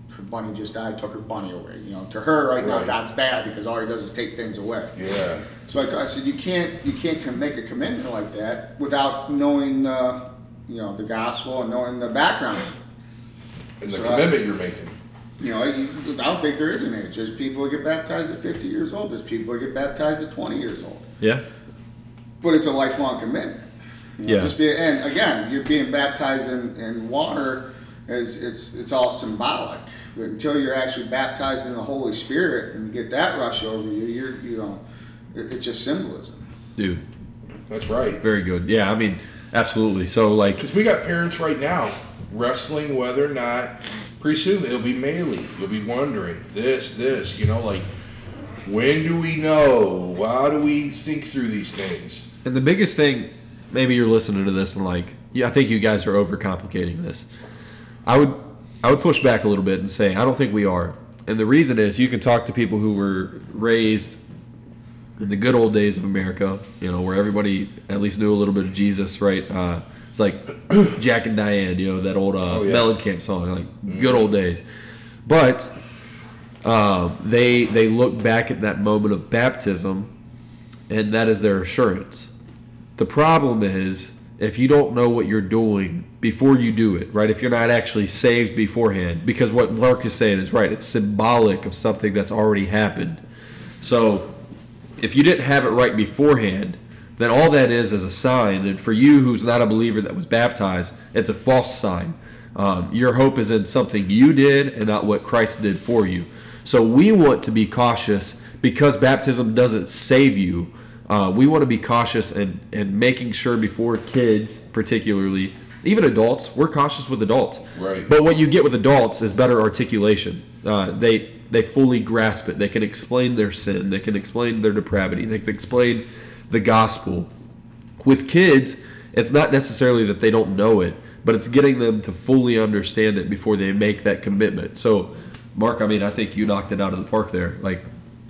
her bunny just died, took her bunny away. You know, to her right, now, Right. God's bad because all he does is take things away. Yeah. So I, t- I said, you can't, you can't com- make a commitment like that without knowing, uh, you know, the gospel and knowing the background. And the So I- commitment you're making. You know, you, I don't think there is an age. There's people that get baptized at 50 years old. There's people that get baptized at 20 years old. Yeah. But it's a lifelong commitment. You know, Yeah. Just be, and again, you're being baptized in, in water. It's, it's it's all symbolic. But until you're actually baptized in the Holy Spirit and you get that rush over you, you're you know, it, it's just symbolism. Dude, That's right. very good. Yeah, I mean, absolutely. So like, Because we got parents right now wrestling whether or not pretty soon it'll be melee. You'll be wondering this, this, you know, like when do we know? How do we think through these things? and the biggest thing, maybe you're listening to this and like, yeah, I think you guys are overcomplicating this. I would, I would push back a little bit and say I don't think we are. And the reason is you can talk to people who were raised in the good old days of America, you know, where everybody at least knew a little bit of Jesus, right? Uh, it's like Jack and Diane, you know, that old uh, Oh, yeah. Mellencamp song, like good old days. But um, they they look back at that moment of baptism, and that is their assurance. The problem is if you don't know what you're doing before you do it, right? If you're not actually saved beforehand, because what Mark is saying is right, it's symbolic of something that's already happened. So if you didn't have it right beforehand, then all that is is a sign. And for you who's not a believer that was baptized, it's a false sign. Um, your hope is in something you did and not what Christ did for you. So we want to be cautious because baptism doesn't save you. Uh, we want to be cautious and, and making sure before kids, particularly, even adults, we're cautious with adults. Right. But what you get with adults is better articulation. Uh, they they fully grasp it. They can explain their sin. They can explain their depravity. They can explain the gospel. With kids, it's not necessarily that they don't know it, but it's getting them to fully understand it before they make that commitment. So, Mark, I mean, I think you knocked it out of the park there. Like,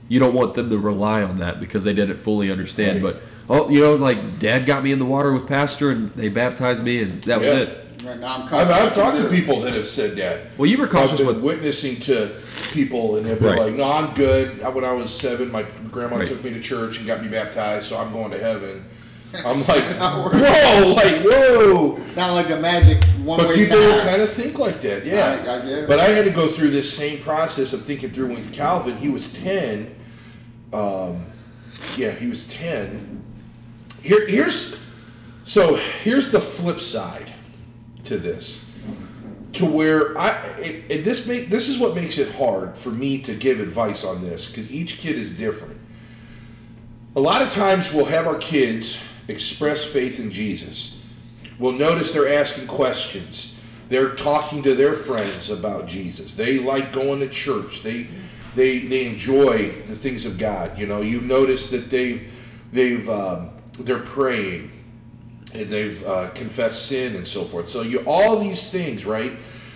you don't want them to rely on that because they didn't fully understand. Right. But oh, you know, like Dad got me in the water with Pastor, and they baptized me, and that was Yeah. it. Right now, I'm I've, I've talked to people that have said that. Well, you were I've cautious been with witnessing to people, and they've been Right. like, "No, I'm good. When I was seven, my grandma Right. took me to church and got me baptized, so I'm going to heaven." I'm like, "Bro, like, whoa!" It's not like a magic one But way people pass. kind of think like that, yeah. I- I get it. But I had to go through this same process of thinking through with Calvin. He was ten. Um, yeah, he was ten. Here, here's so here's the flip side to this, to where I it, it, this make this is what makes it hard for me to give advice on this because each kid is different. A lot of times we'll have our kids express faith in Jesus. We'll notice they're asking questions. They're talking to their friends about Jesus. They like going to church. They they they enjoy the things of God. You know, you notice that they they've um, they're praying and they've uh, confessed sin and so forth. So you all these things, right?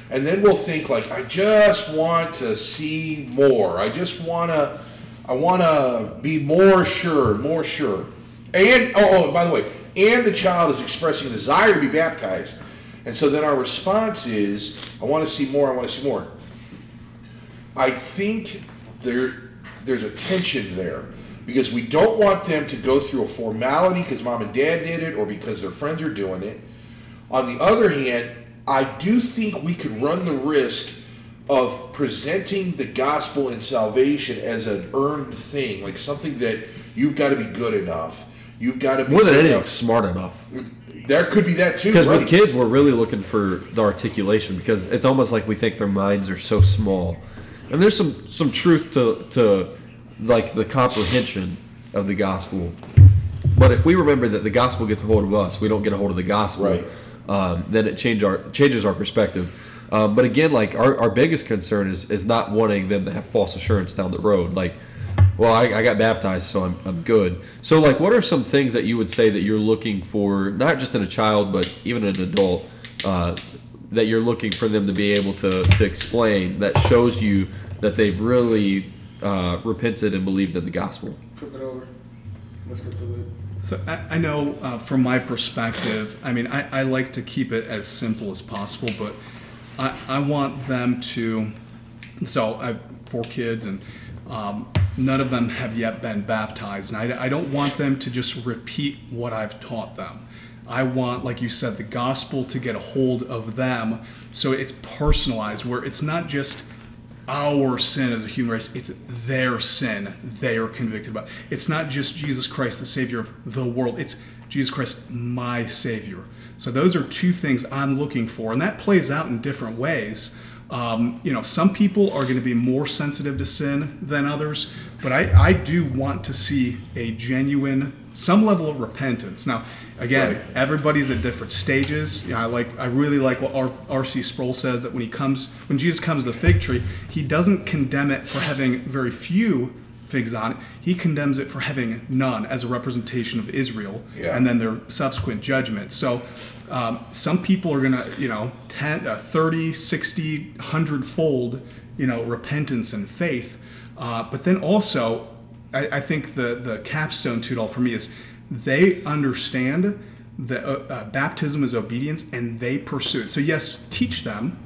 And then we'll think like, I just want to see more. I just wanna, I wanna be more sure, more sure. And oh, oh, by the way, and the child is expressing a desire to be baptized, and so then our response is, I want to see more. I want to see more. I think there there's a tension there because we don't want them to go through a formality because mom and dad did it or because their friends are doing it. On the other hand, I do think we could run the risk of presenting the gospel and salvation as an earned thing, like something that you've got to be good enough. You've got to be more than anything enough. smart enough. There could be that too. Because right? with kids, we're really looking for the articulation because it's almost like we think their minds are so small, and there's some some truth to to like the comprehension of the gospel. But if we remember that the gospel gets a hold of us, we don't get a hold of the gospel. Right. Um, then it change our changes our perspective. Um, but again, like our, our biggest concern is is not wanting them to have false assurance down the road. Like, well, I, I got baptized, so I'm, I'm good. So, like, what are some things that you would say that you're looking for, not just in a child, but even an adult, uh, that you're looking for them to be able to, to explain that shows you that they've really uh, repented and believed in the gospel? Flip it over. Lift up the lid. So I, I know uh, from my perspective, I mean, I, I like to keep it as simple as possible, but I, I want them to. So I have four kids, and um, none of them have yet been baptized. And I, I don't want them to just repeat what I've taught them. I want, like you said, the gospel to get a hold of them so it's personalized, where it's not just our sin as a human race, it's their sin they are convicted about. It's not just Jesus Christ, the Savior of the world, it's Jesus Christ, my Savior. So those are two things I'm looking for, and that plays out in different ways. Um, you know, some people are going to be more sensitive to sin than others, but I, I do want to see a genuine, some level of repentance. Now, again, Right. everybody's at different stages. You know, I like, I really like what R.C. Sproul says that when he comes, when Jesus comes to the fig tree, he doesn't condemn it for having very few figs on it. He condemns it for having none as a representation of Israel, Yeah. and then their subsequent judgment. So. Um, some people are gonna, you know, 10, uh, 30, 60, 100 fold, you know, repentance and faith. Uh, but then also, I, I think the the capstone to it all for me is they understand that uh, uh, baptism is obedience and they pursue it. So yes, teach them,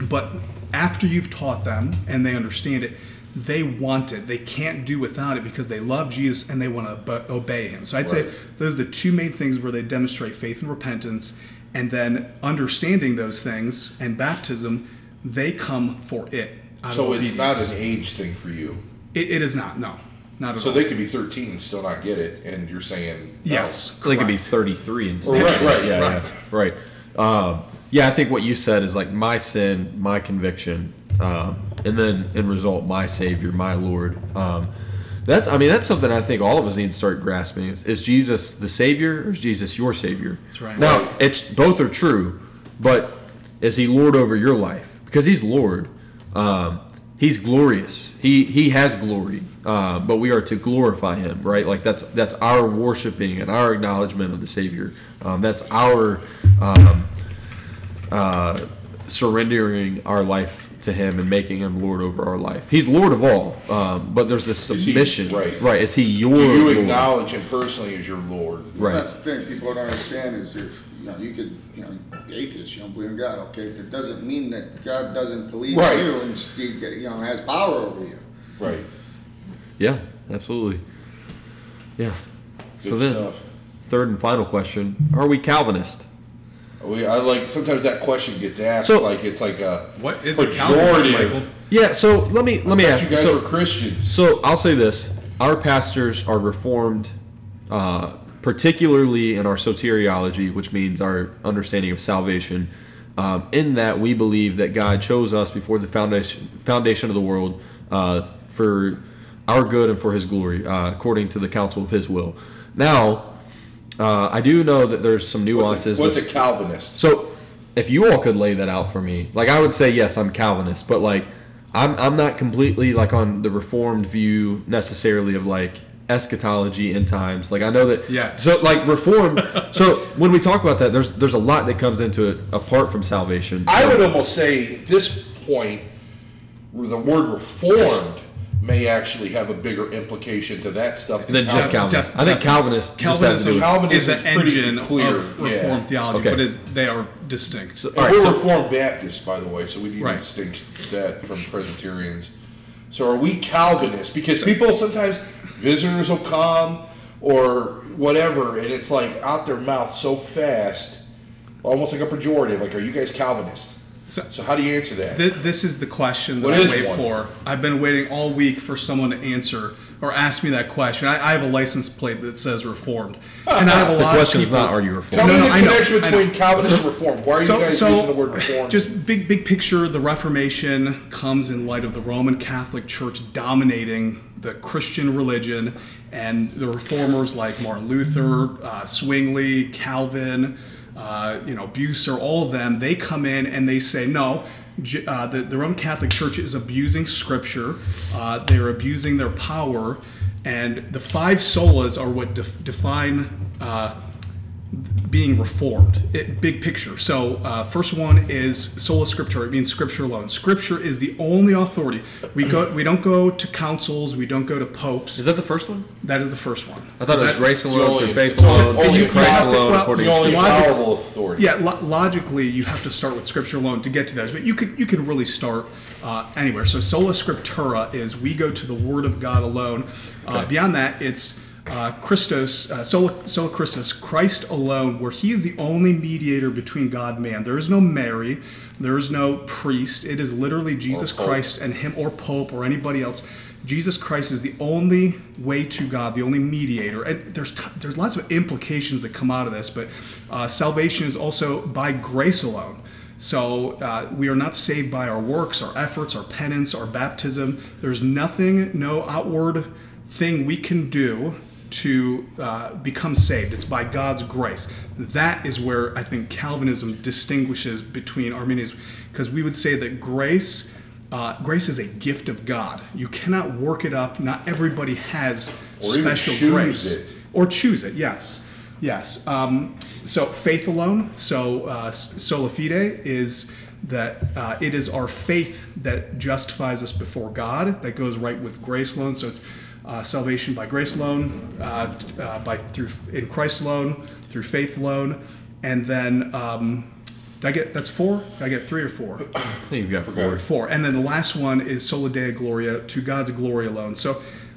but after you've taught them and they understand it, they want it. They can't do without it because they love Jesus and they want to ob- obey Him. So I'd say those are the two main things where they demonstrate faith and repentance, and then understanding those things and baptism, they come for it. So it's not an age thing for you. It, it is not. No, not at So all. they could be 13 and still not get it, and you're saying no. yes, They could be 33 and still Right, right, yeah, right. yeah, right. Um, yeah, I think what you said is like my sin, my conviction, um, and then in result, my Savior, my Lord. Um, that's, I mean, that's something I think all of us need to start grasping. Is, is Jesus the Savior or is Jesus your Savior? That's right. Now, it's both are true, but is He Lord over your life? Because He's Lord. Um, he's glorious. He He has glory, uh, but we are to glorify Him, right? Like that's that's our worshiping and our acknowledgement of the Savior. Um, that's our um, uh, surrendering our life to Him and making Him Lord over our life. He's Lord of all, um, but there's this he- submission, right. Right? Is He your Do you Lord? acknowledge him personally as your Lord? Right. That's the thing people don't understand is if you know you could you know atheist you don't believe in God okay that doesn't mean that God doesn't believe Right. in you and still get- you know has power over you. Right. Yeah, absolutely. Yeah. Good so then, stuff. third and final question: Are we Calvinist? We, I like sometimes that question gets asked So- like it's like a What is a Calvinist, pejorative. Michael? Yeah. So let me let me Thought ask you you. guys So, were Christians. so I'll say this: Our pastors are reformed, uh, particularly in our soteriology, which means our understanding of salvation. Um, in that we believe that God chose us before the foundation foundation of the world uh, for our good and for His glory, uh, according to the counsel of His will. Now, uh, I do know that there's some What's nuances. a, what's with- a Calvinist? So, if you all could lay that out for me, like I would say, yes, I'm Calvinist, but like I'm I'm not completely like on the Reformed view necessarily of like eschatology end times. Like I know that. Yeah. So like reform. so when we talk about that, there's there's a lot that comes into it apart from salvation. I would almost say at this point, the word reformed may actually have a bigger implication to that stuff than just Calvinist. Def- I think definitely. Calvinist just has to do with. Calvinism is the is pretty engine clear, of yeah. Reformed theology, Okay. but it, they are distinct. So, And all right, we're so- Reformed Baptists, by the way, so we need Right. to distinguish that from Presbyterians. So are we Calvinists? Because people sometimes, visitors will come or whatever, and it's like out their mouth so fast, almost like a pejorative. Like, are you guys Calvinists? So- So how do you answer that? Th- this is the question that What I wait one? for. I've been waiting all week for someone to answer or ask me that question. I, I have a license plate that says Reformed, and I have a The lot question of is people. not are you Tell Reformed. No, me no, the I connection know. between Calvinist and Reformed. Why are So, you guys so using the word Reformed? just big, big picture. The Reformation comes in light of the Roman Catholic Church dominating the Christian religion, and the reformers like Martin Luther, uh, Zwingli, Calvin, uh, you know, Bucer, all of them. They come in and they say no. Uh, the, the Roman Catholic Church is abusing Scripture. Uh, they're abusing their power, and the five solas are what def- define uh, being reformed. It, big picture. So, uh, first one is sola scriptura. It means scripture alone. Scripture is the only authority. We go. We don't go to councils. We don't go to popes. Is that the first one? that is the first one. I thought it was That- grace alone, only- through faith it's only- alone, only in Christ Catholic- alone, well, according to the only Scripture. Logic- authority. Yeah, lo- logically, you have to start with scripture alone to get to those, but you could you could really start uh, anywhere. So sola scriptura is we go to the Word of God alone. Uh, beyond that, it's uh, Christos, uh, sola, sola Christus, Christ alone, where He is the only mediator between God and man. There is no Mary, there is no priest. It is literally Jesus. Christ and Him, or Pope, or anybody else. Jesus Christ is the only way to God, the only mediator. And there's there's lots of implications that come out of this, but uh, salvation is also by grace alone. So uh, we are not saved by our works, our efforts, our penance, our baptism. There's nothing, no outward thing we can do to uh, become saved. It's by God's grace. That is where I think Calvinism distinguishes between Arminians, because we would say that grace. Uh, grace is a gift of God. You cannot work it up. Not everybody has Or special choose grace. it. Or choose it, yes. Yes. Um, so faith alone, so uh, sola fide, is that uh, it is our faith that justifies us before God, that goes right with grace alone. So it's uh, salvation by grace alone, uh, uh, by through in Christ alone, through faith alone, and then um, did I get that's four? Did I get three or four? I think you've got four. Four. And then the last one is Sola Deo Gloria, to God's glory alone. So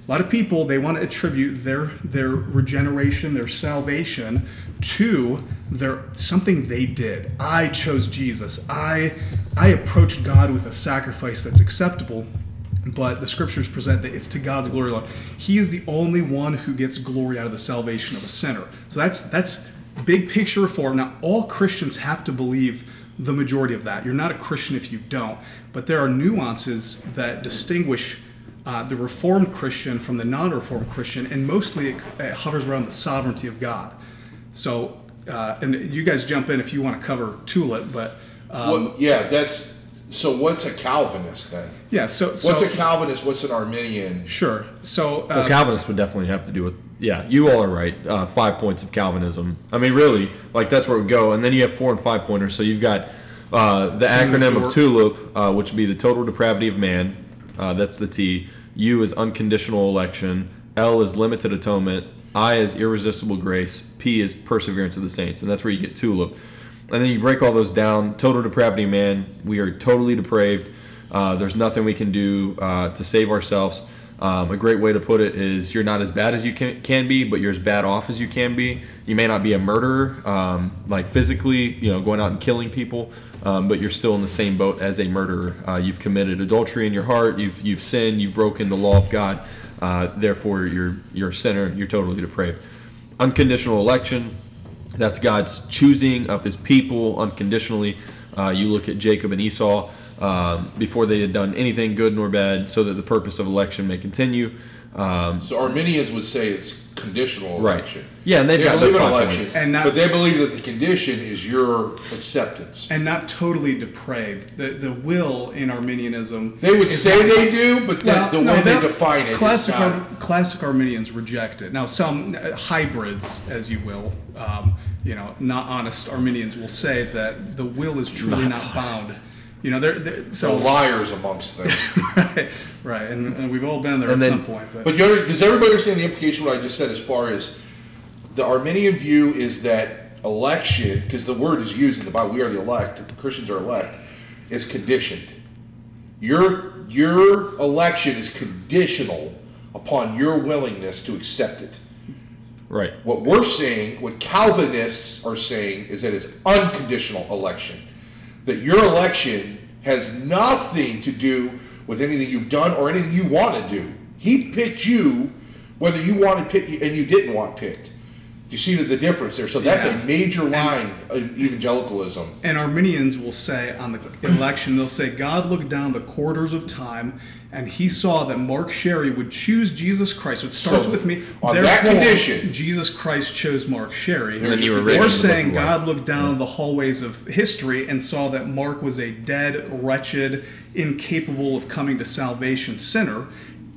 a lot of people they want to attribute their their regeneration, their salvation to their something they did. I chose Jesus. I I approached God with a sacrifice that's acceptable. But the scriptures present that it's to God's glory alone. He is the only one who gets glory out of the salvation of a sinner. So that's that's big picture reform. Now all Christians have to believe the majority of that. You're not a Christian if you don't. But there are nuances that distinguish uh, the Reformed Christian from the non Reformed Christian, and mostly it, it hovers around the sovereignty of God. So, uh, and you guys jump in if you want to cover Tulip, but um, Well, yeah, that's so. What's a Calvinist then? yeah, so, so What's a Calvinist? What's an Arminian? sure. So, uh, Well, Calvinists would definitely have to do with. Yeah, you all are right. Uh, five points of Calvinism. I mean, really, like that's where we go. And then you have four and five pointers. So you've got uh, the acronym of TULIP, uh, which would be the total depravity of man. Uh, that's the T. U is unconditional election. L is limited atonement. I is irresistible grace. P is perseverance of the saints. And that's where you get TULIP. And then you break all those down. Total depravity man. We are totally depraved. Uh, there's nothing we can do uh, to save ourselves. Um, a great way to put it is you're not as bad as you can, can be, but you're as bad off as you can be. You may not be a murderer, um, like physically, you know, going out and killing people, um, but you're still in the same boat as a murderer. Uh, you've committed adultery in your heart. You've you've sinned. You've broken the law of God. Uh, therefore, you're you're a sinner. You're totally depraved. Unconditional election. That's God's choosing of His people unconditionally. Uh, you look at Jacob and Esau um, before they had done anything good nor bad, so that the purpose of election may continue. Um, So Arminians would say it's conditional Right. election. Yeah, and they've they got believe in five election. And not- but they believe that the condition is your acceptance. and not totally depraved. The the will in Arminianism. They would say not- they do, but the, Well, the no, way they that- define it. classic not. Ar- classic Arminians reject it. Now, some uh, hybrids, as you will, um, you know, not honest Arminians will say that the will is truly Not not, honest. bound. You know, they're, they're so so liars amongst them. right, right, and, and we've all been there And at then- some point. But, But you under, does everybody understand the implication of what I just said as far as the Arminian view is that election, because the word is used in the Bible, we are the elect, Christians are elect, is conditioned. Your your election is conditional upon your willingness to accept it. right. What we're saying, what Calvinists are saying, is that it's unconditional election. That your election has nothing to do with anything you've done or anything you want to do. He picked you, whether you wanted picked and you didn't want picked. You see the, the difference there. So that's Yeah. a major line of evangelicalism. and Arminians will say on the election, they'll say God looked down the corridors of time, and He saw that Mark Sherry would choose Jesus Christ. So it starts So, with me. on that Therefore, condition- Jesus Christ chose Mark Sherry. There's then you your were condition. We're raised in the saying book of life. God looked down the hallways of history and saw that Mark was a dead, wretched, incapable of coming to salvation sinner,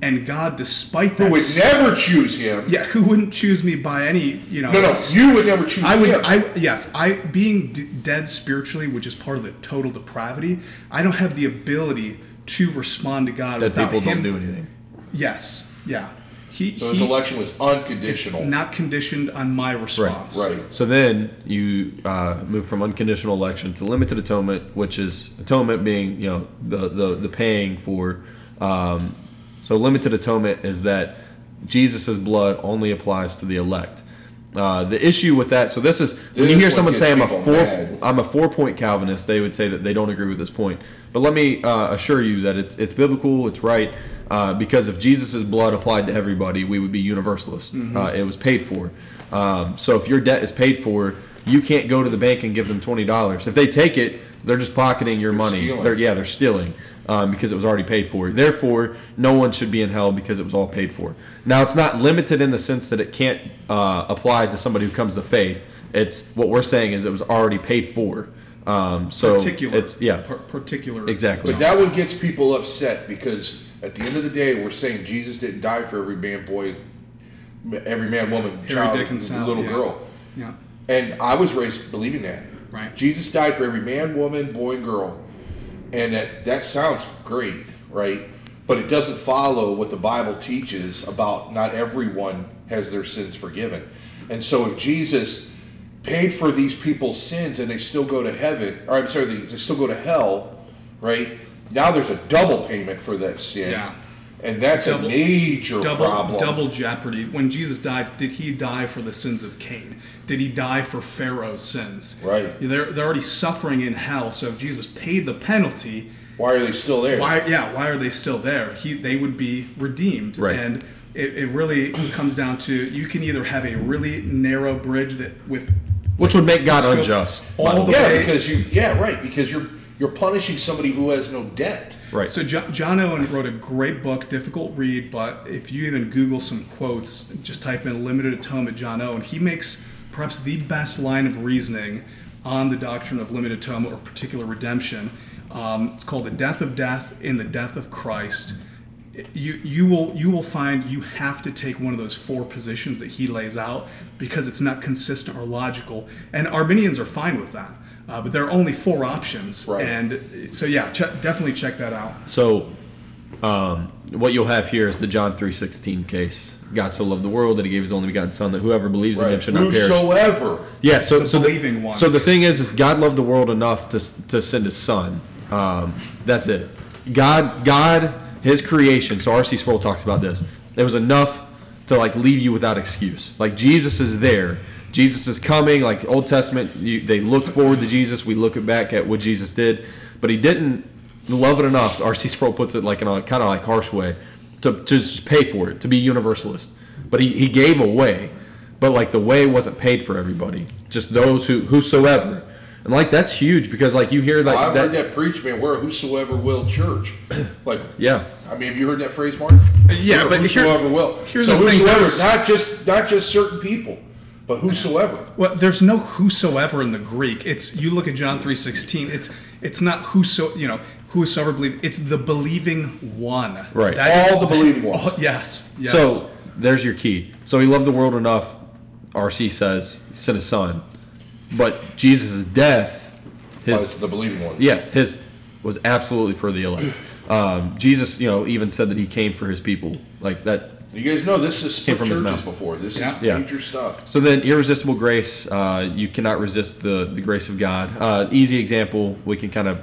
and God, despite that, Who would never choose him. yeah, who wouldn't choose me by any, you know, No, no, you would never choose me. I would, him. I yes, I being d- dead spiritually, which is part of the total depravity. I don't have the ability to respond to God without That without people him. don't do anything. Yes, yeah. He, so his he- election was unconditional. not conditioned on my response. right. So then you uh, move from unconditional election to limited atonement, which is atonement being you know the the, the paying for. Um, so limited atonement is that Jesus' blood only applies to the elect. Uh, the issue with that, so this is when you hear someone say I'm a four, mad. I'm a four point Calvinist, they would say that they don't agree with this point. But let me uh, assure you that it's it's biblical, it's right, uh, because if Jesus' blood applied to everybody, we would be universalist. Mm-hmm. Uh, it was paid for. Um, so if your debt is paid for, you can't go to the bank and give them twenty dollars. If they take it, they're just pocketing your money. stealing. They're, yeah, they're stealing um, because it was already paid for. Therefore, no one should be in hell because it was all paid for. Now, it's not limited in the sense that it can't uh, apply to somebody who comes to faith. It's what we're saying is it was already paid for. Um, so particular. it's yeah, par- particular. exactly. But that one gets people upset because at the end of the day, we're saying Jesus didn't die for every man, boy, every man, woman, Harry, child, Dick, and and Sal, little yeah. girl. Yeah. And I was raised believing that. Right. Jesus died for every man, woman, boy, and girl. And that, that sounds great, right? But it doesn't follow what the Bible teaches about not everyone has their sins forgiven. And so if Jesus paid for these people's sins and they still go to heaven, or I'm sorry, they, they still go to hell, right? Now there's a double payment for that sin. Yeah. And that's Double- a major double, problem. Double jeopardy. When Jesus died, did he die for the sins of Cain? Did he die for Pharaoh's sins? Right. They're, they're already suffering in hell. So if Jesus paid the penalty, Why are they still there? why? Yeah, why are they still there? He, they would be redeemed. Right. And it, it really comes down to you can either have a really narrow bridge that with Which would make God unjust. all the the way. Yeah, way- because you yeah, right, because you're you're punishing somebody who has no debt. right. So Jo- John Owen wrote a great book, difficult read, but if you even Google some quotes, just type in "limited atonement," John Owen, he makes perhaps the best line of reasoning on the doctrine of limited atonement or particular redemption. Um, it's called "The Death of Death in the Death of Christ." You you will you will find you have to take one of those four positions that he lays out because it's not consistent or logical, and Arminians are fine with that. Uh, but there are only four options, Right. and so yeah, ch- definitely check that out. So, um, what you'll have here is the John three sixteen case. God so loved the world that He gave His only begotten Son, that whoever believes in Him Right. should not perish. Whosoever. Yeah, so The so believing the, one. So the thing is, is God loved the world enough to to send His Son. Um, that's it. God, God, His creation. So R.C. Sproul talks about this. It was enough to like leave you without excuse. Like Jesus is there. Jesus is coming. Like Old Testament, you, they looked forward to Jesus. We look back at what Jesus did, but He didn't love it enough. R.C. Sproul puts it like in a kind of like harsh way to, to just pay for it, to be universalist. But he, he gave away but like the way wasn't paid for everybody just those who whosoever and like that's huge because like you hear like I've that, heard that preach, man. We're a whosoever will church. Like, yeah I mean, have you heard that phrase, Mark? Yeah, We're a but here- whosoever will. here's so the whosoever, that's- not just not just certain people, but whosoever. Well, there's no whosoever in the Greek. It's you look at John three sixteen. It's it's not whoso you know whosoever believe. It's the believing one. Right. That All is- the believing ones. Oh, yes. Yes. so there's your key so he loved the world enough rc says he sent his son but jesus' death His, his the believing ones. yeah his was absolutely for the elect um, jesus you know even said that he came for his people like that You guys know this is Came from his churches mouth. before. This Yeah. is Yeah. major stuff. So then, irresistible grace, uh, you cannot resist the, the grace of God. Uh, easy example, we can kind of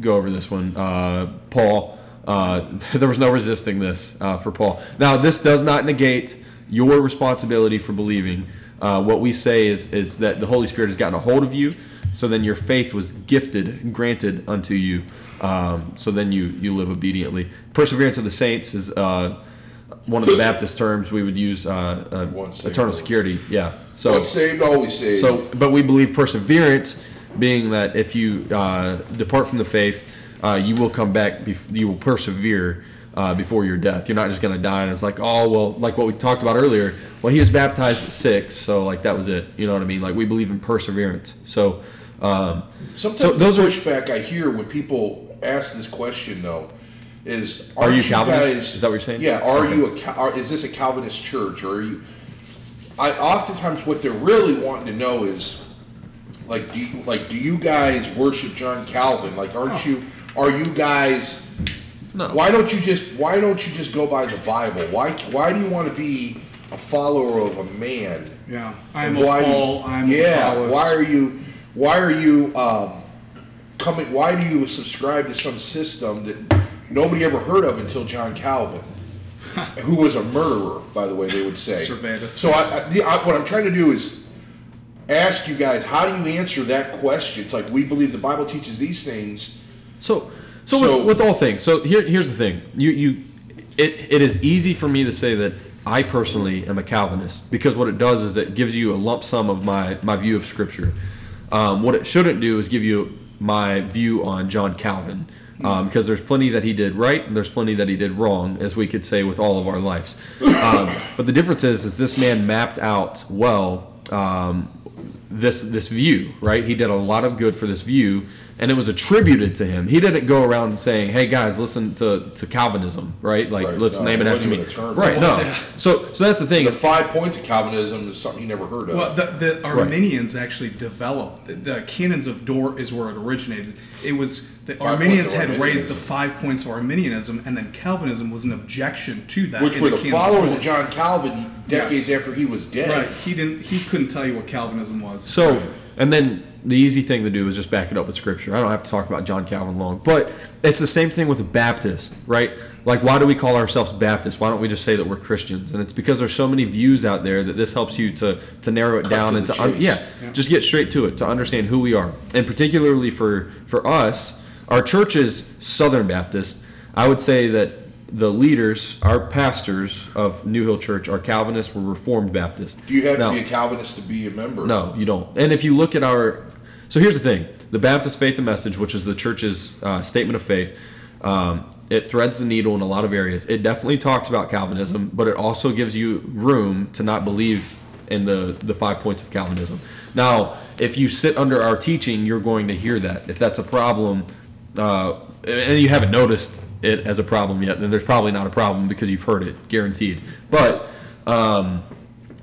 go over this one. Uh, Paul, uh, there was no resisting this uh, for Paul. Now, this does not negate your responsibility for believing. Uh, what we say is, is that the Holy Spirit has gotten a hold of you, so then your faith was gifted, granted unto you. Um, so then you, you live obediently. Perseverance of the saints is. Uh, one of the Baptist terms we would use uh, uh, eternal security. Yeah. So Once saved, always saved. so, but we believe perseverance, being that if you uh, depart from the faith, uh, you will come back. Bef- you will persevere uh, before your death. You're not just going to die and it's like, oh well, like what we talked about earlier. Well, he was baptized at six, so like that was it. You know what I mean? Like we believe in perseverance. So, um, Sometimes so those the are pushback I hear when people ask this question though is Are aren't you Calvinist? guys- Is that what you're saying? Yeah, are Okay. you a Cal- are, is this a Calvinist church or are you I oftentimes what they're really wanting to know is like do you, like do you guys worship John Calvin? Like aren't you are you guys no. why don't you just why don't you just go by the Bible? Why why do you want to be a follower of a man? yeah, I'm And a why do you- Paul. I'm yeah. Apollos. Why are you? Why are you um, coming? Why do you subscribe to some system that nobody ever heard of until John Calvin? who was a murderer, by the way, they would say. Servetus. So I, I, the, I, what I'm trying to do is ask you guys, how do you answer that question? It's like we believe the Bible teaches these things. So, so, So- with, with all things. So here, here's the thing. You, you, it, it is easy for me to say that I personally am a Calvinist because what it does is it gives you a lump sum of my my view of Scripture. Um, what it shouldn't do is give you my view on John Calvin. Um, because there's plenty that he did right and there's plenty that he did wrong, as we could say with all of our lives. Um, but the difference is, is this man mapped out well um, this this view, right? He did a lot of good for this view, and it was attributed to him. He didn't go around saying, "Hey guys, listen to, to Calvinism," right? Like Right, let's no, name it it after me, even a term. right? No. Yeah. So so that's the thing. The five points of Calvinism is something you never heard of. Well, the, the Arminians actually developed the, the canons of Dort is where it originated. It was the Five Arminians had raised the five points of Arminianism, and then Calvinism was an objection to that. which in were the canons followers of John Calvin decades Yes. after he was dead. Right. He didn't. He couldn't tell you what Calvinism was. So, Right. and then the easy thing to do is just back it up with scripture. I don't have to talk about John Calvin long, but it's the same thing with a Baptist, right? Like, why do we call ourselves Baptists? Why don't we just say that we're Christians? And it's because there's so many views out there that this helps you to to narrow it Cut down to and to un- chase. yeah, just get straight to it to understand who we are. And particularly for for us, our church is Southern Baptist. I would say that the leaders, our pastors of New Hill Church, are Calvinists. We're Reformed Baptist. Do you have Now- to be a Calvinist to be a member? no, you don't. And if you look at our, so here's the thing: the Baptist Faith and Message, which is the church's uh, statement of faith, um, it threads the needle in a lot of areas. It definitely talks about Calvinism, but it also gives you room to not believe in the the five points of Calvinism. Now, if you sit under our teaching, you're going to hear that. If that's a problem, uh, and you haven't noticed it as a problem yet, then there's probably not a problem because you've heard it, guaranteed. But um,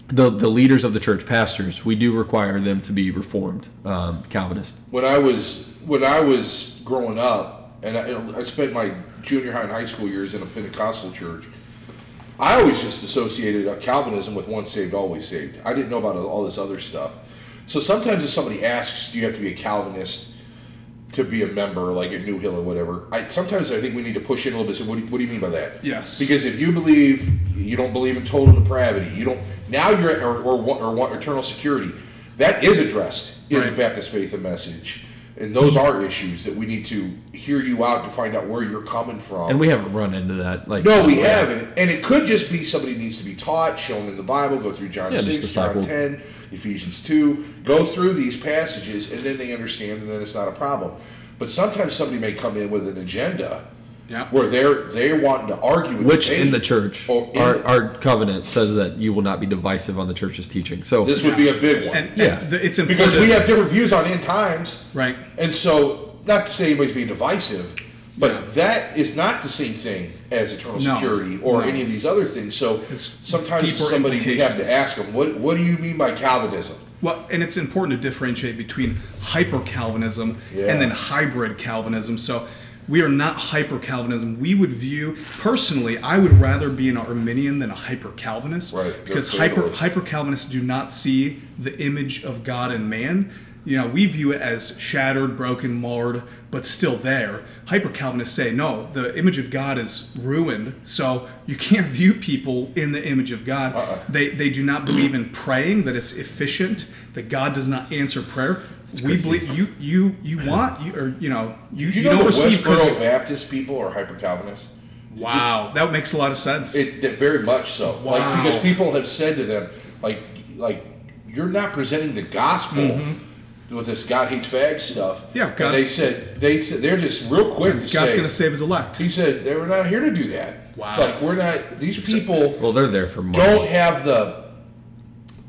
the the leaders of the church, pastors, we do require them to be reformed um, Calvinist. when I was when I was growing up, and I, I spent my junior high and high school years in a Pentecostal church. I always just associated uh, Calvinism with once saved, always saved. I didn't know about all this other stuff. So sometimes if somebody asks, "Do you have to be a Calvinist to be a member, like at New Hill or whatever?" I sometimes I think we need to push in a little bit. So what do, you, what do you mean by that? Yes. Because if you believe you don't believe in total depravity, you don't now you're at, or, or, or, or eternal security. That is addressed in the Right. Baptist faith and message, and those are issues that we need to hear you out to find out where you're coming from. And we haven't run into that. Like no, we haven't, and it could just be somebody needs to be taught, shown in the Bible. Go through John Yeah, just six, John ten, Ephesians two. Go through these passages, and then they understand, and then it's not a problem. But sometimes somebody may come in with an agenda Yeah. where they're they're wanting to argue with Which in the church, or in our, the- our covenant says that you will not be divisive on the church's teaching. So this would be a big one And, Yeah. and the, it's important because we have different views on end times. right. And so, not to say anybody's being divisive, but that is not the same thing as eternal No, security or no. any of these other things. So It's sometimes somebody we have to ask them, what What do you mean by Calvinism? Well, and it's important to differentiate between hyper Calvinism Yeah. and then hybrid Calvinism. So we are not hyper Calvinism. We would view personally, I would rather be an Arminian than a hyper Calvinist, Right, because hyper hyper Calvinists do not see the image of God in man. You know, we view it as shattered, broken, marred, but still there. Hyper Calvinists say, no, the image of God is ruined, so you can't view people in the image of God. Uh-uh. They, they do not believe in praying, that it's efficient, that God does not answer prayer. we crazy. believe you you you want you or you know you, you, you, know don't the Westboro you- Baptist people are hyper Calvinists? Wow, that makes a lot of sense. It that very much so. Like Wow. because people have said to them, like like you're not presenting the gospel. Mm-hmm. With this God hates fags stuff. Yeah, and they said they said they're just real quick to God's say going to save His elect. He said they were not here to do that. Wow. Like we're not. These people well, they're there for money. don't have the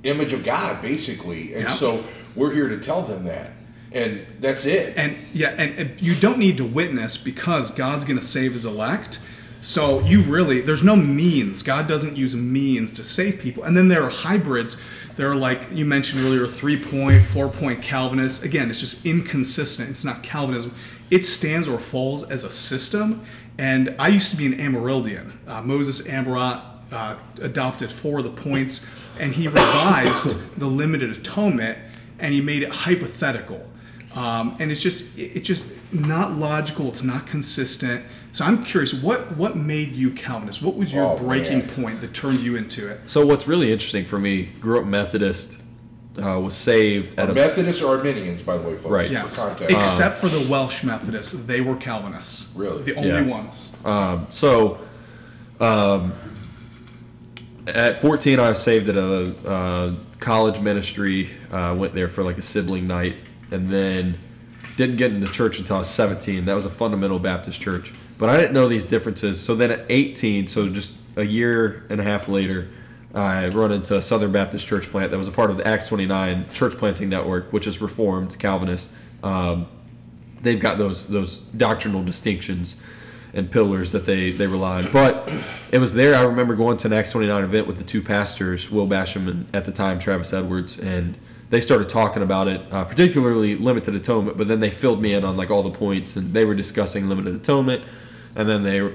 image of God, basically, and Yeah. so we're here to tell them that, and that's it. And yeah, and, and you don't need to witness because God's going to save His elect. So you really, there's no means. God doesn't use means to save people. And then there are hybrids. There are like you mentioned earlier, three point, four point Calvinists. Again, it's just inconsistent. It's not Calvinism. It stands or falls as a system. And I used to be an Amyraldian. Uh, Moses Amyraut uh, adopted four of the points, and he revised the limited atonement, and he made it hypothetical. Um, and it's just it's just not logical. It's not consistent. So I'm curious, what what made you Calvinist? What was your Oh, breaking man. point that turned you into it? So what's really interesting for me, grew up Methodist, uh, was saved at a Methodists or Arminians, by the way, folks. Right. Yes, context. except for the Welsh Methodists, they were Calvinists. Really? the only Yeah. ones. Um, so, um, at 14, I was saved at a uh, college ministry. Uh, went there for like a sibling night, and then didn't get into church until I was 17. That was a fundamental Baptist church, but I didn't know these differences. So then at 18, so just a year and a half later, I run into a Southern Baptist church plant that was a part of the Acts 29 church planting network, which is Reformed Calvinist. Um, they've got those those doctrinal distinctions and pillars that they they rely on. But it was there. I remember going to an Acts 29 event with the two pastors, Will Basham and at the time Travis Edwards, and they started talking about it, uh, particularly limited atonement. But then they filled me in on like all the points, and they were discussing limited atonement. And then they,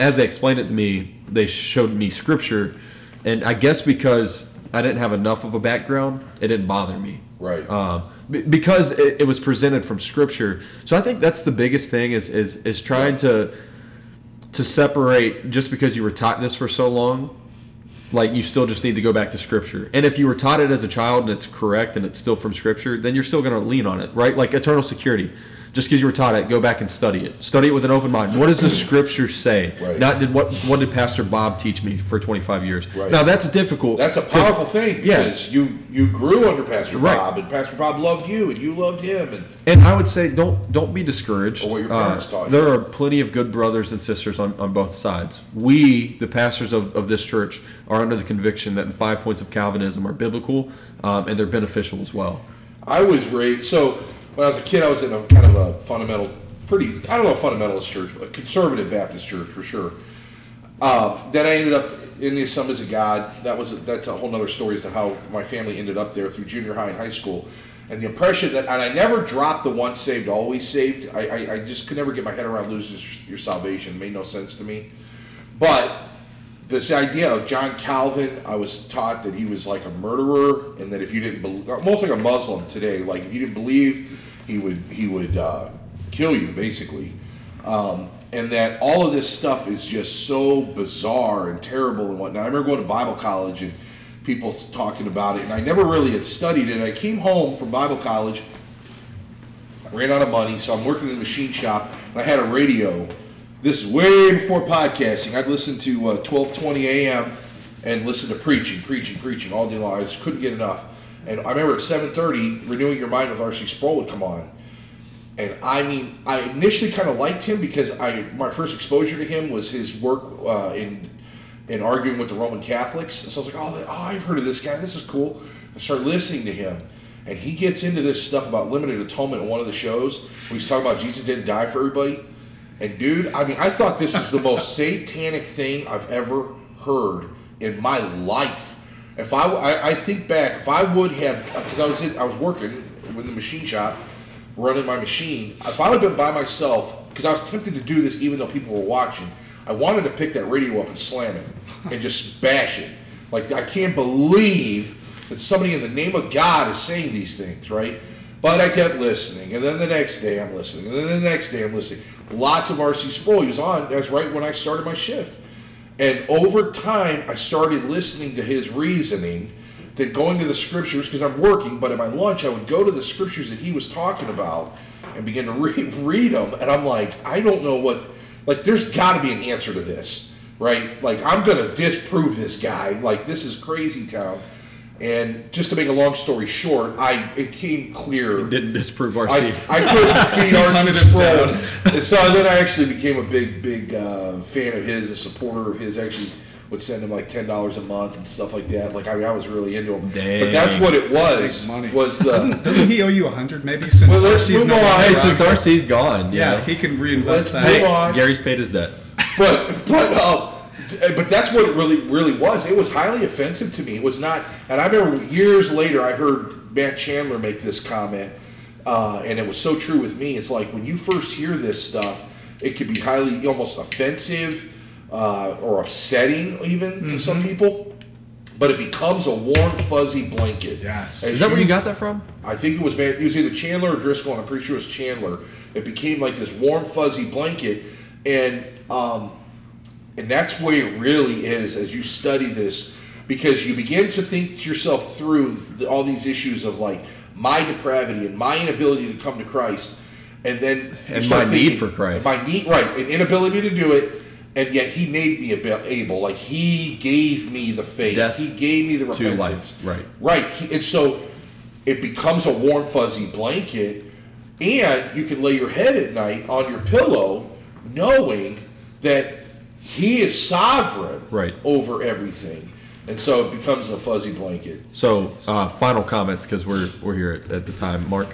as they explained it to me, they showed me scripture, and I guess because I didn't have enough of a background, it didn't bother me Right. um, because it, it was presented from scripture. So I think that's the biggest thing is is is trying to to separate just because you were taught this for so long, like you still just need to go back to scripture. And if you were taught it as a child and it's correct and it's still from scripture, then you're still going to lean on it, right? Like eternal security. Just because you were taught it, go back and study it. Study it with an open mind. What does the scripture say? Right. Not did what what did Pastor Bob teach me for 25 years? Right. Now that's difficult. That's a powerful thing Yeah. because you you grew under Pastor Right. Bob, and Pastor Bob loved you, and you loved him, and And I would say don't don't be discouraged. Or what your Uh, parents taught you. There are plenty of good brothers and sisters on, on both sides. We, the pastors of, of this church, are under the conviction that the five points of Calvinism are biblical um, and they're beneficial as well. I was raised. So when I was a kid, I was in a kind of a fundamental, pretty I don't know, fundamentalist church, but a conservative Baptist church for sure. Uh, then I ended up in the Assemblies of God. That was that's a whole other story as to how my family ended up there through junior high and high school. And the impression that, and I never dropped the once saved, always saved. I, I, I just could never get my head around losing your salvation. It made no sense to me. But this idea of John Calvin, I was taught that he was like a murderer, and that if you didn't believe, almost like a Muslim today, like if you didn't believe, he would he would uh, kill you basically, um, and that all of this stuff is just so bizarre and terrible and whatnot. I remember going to Bible college and people talking about it, and I never really had studied it. I came home from Bible college ran out of money, so I'm working in the machine shop, and I had a radio. This is way before podcasting. I'd listen to uh, 12:20 a.m. and listen to preaching, preaching, preaching all day long. I just couldn't get enough. And I remember at 7:30, renewing your mind with R.C. Sproul would come on, and I mean, I initially kind of liked him because I my first exposure to him was his work uh, in in arguing with the Roman Catholics. And so I was like, oh, oh, I've heard of this guy. This is cool. I started listening to him, and he gets into this stuff about limited atonement in one of the shows where he's talking about Jesus didn't die for everybody. And dude, I mean, I thought this is the most satanic thing I've ever heard in my life. If I, I, I think back, if I would have, because I was in, I was working in the machine shop, running my machine. If I would been by myself, because I was tempted to do this even though people were watching, I wanted to pick that radio up and slam it and just bash it. Like I can't believe that somebody in the name of God is saying these things, right? But I kept listening, and then the next day I'm listening, and then the next day I'm listening. Lots of R.C. Sproul. He was on. That's right when I started my shift. And over time, I started listening to his reasoning, then going to the scriptures because I'm working. But at my lunch, I would go to the scriptures that he was talking about and begin to read, read them. And I'm like, I don't know what. Like, there's got to be an answer to this, right? Like, I'm gonna disprove this guy. Like, this is crazy town. And just to make a long story short, I it came clear Didn't disprove I, RC. I couldn't beat hunted R.C. Sproul. And so then I actually became a big, big uh, fan of his, a supporter of his. Actually, would send him like ten dollars a month and stuff like that. Like I mean, I was really into him. Dang. But that's what it was. Money. Was the doesn't, doesn't he owe you a hundred maybe since Well, let's RC's move on. hey, since RC's gone, yeah, yeah. he can reinvest Let's that. move Hey, on. Gary's paid his debt. but but uh, but that's what it really really was. It was highly offensive to me. It was not. And I remember years later, I heard Matt Chandler make this comment, uh, and it was so true with me. It's like when you first hear this stuff, it could be highly almost offensive uh, or upsetting even to some people. but it becomes a warm, fuzzy blanket. Yes. As Is that where you got that from? I think it was man. It was either Chandler or Driscoll, and I'm pretty sure it was Chandler. It became like this warm, fuzzy blanket, and um, and that's where it really is as you study this, because you begin to think yourself through the, all these issues of like my depravity and my inability to come to Christ, and then And my need for Christ. my need, right, an inability to do it. And yet he made me ab- able, like he gave me the faith, Death he gave me the to repentance, right. Right. He- And so it becomes a warm, fuzzy blanket, and you can lay your head at night on your pillow knowing that He is sovereign Right. over everything. And so it becomes a fuzzy blanket. So, uh, final comments because we're we're here at, at the time. Mark,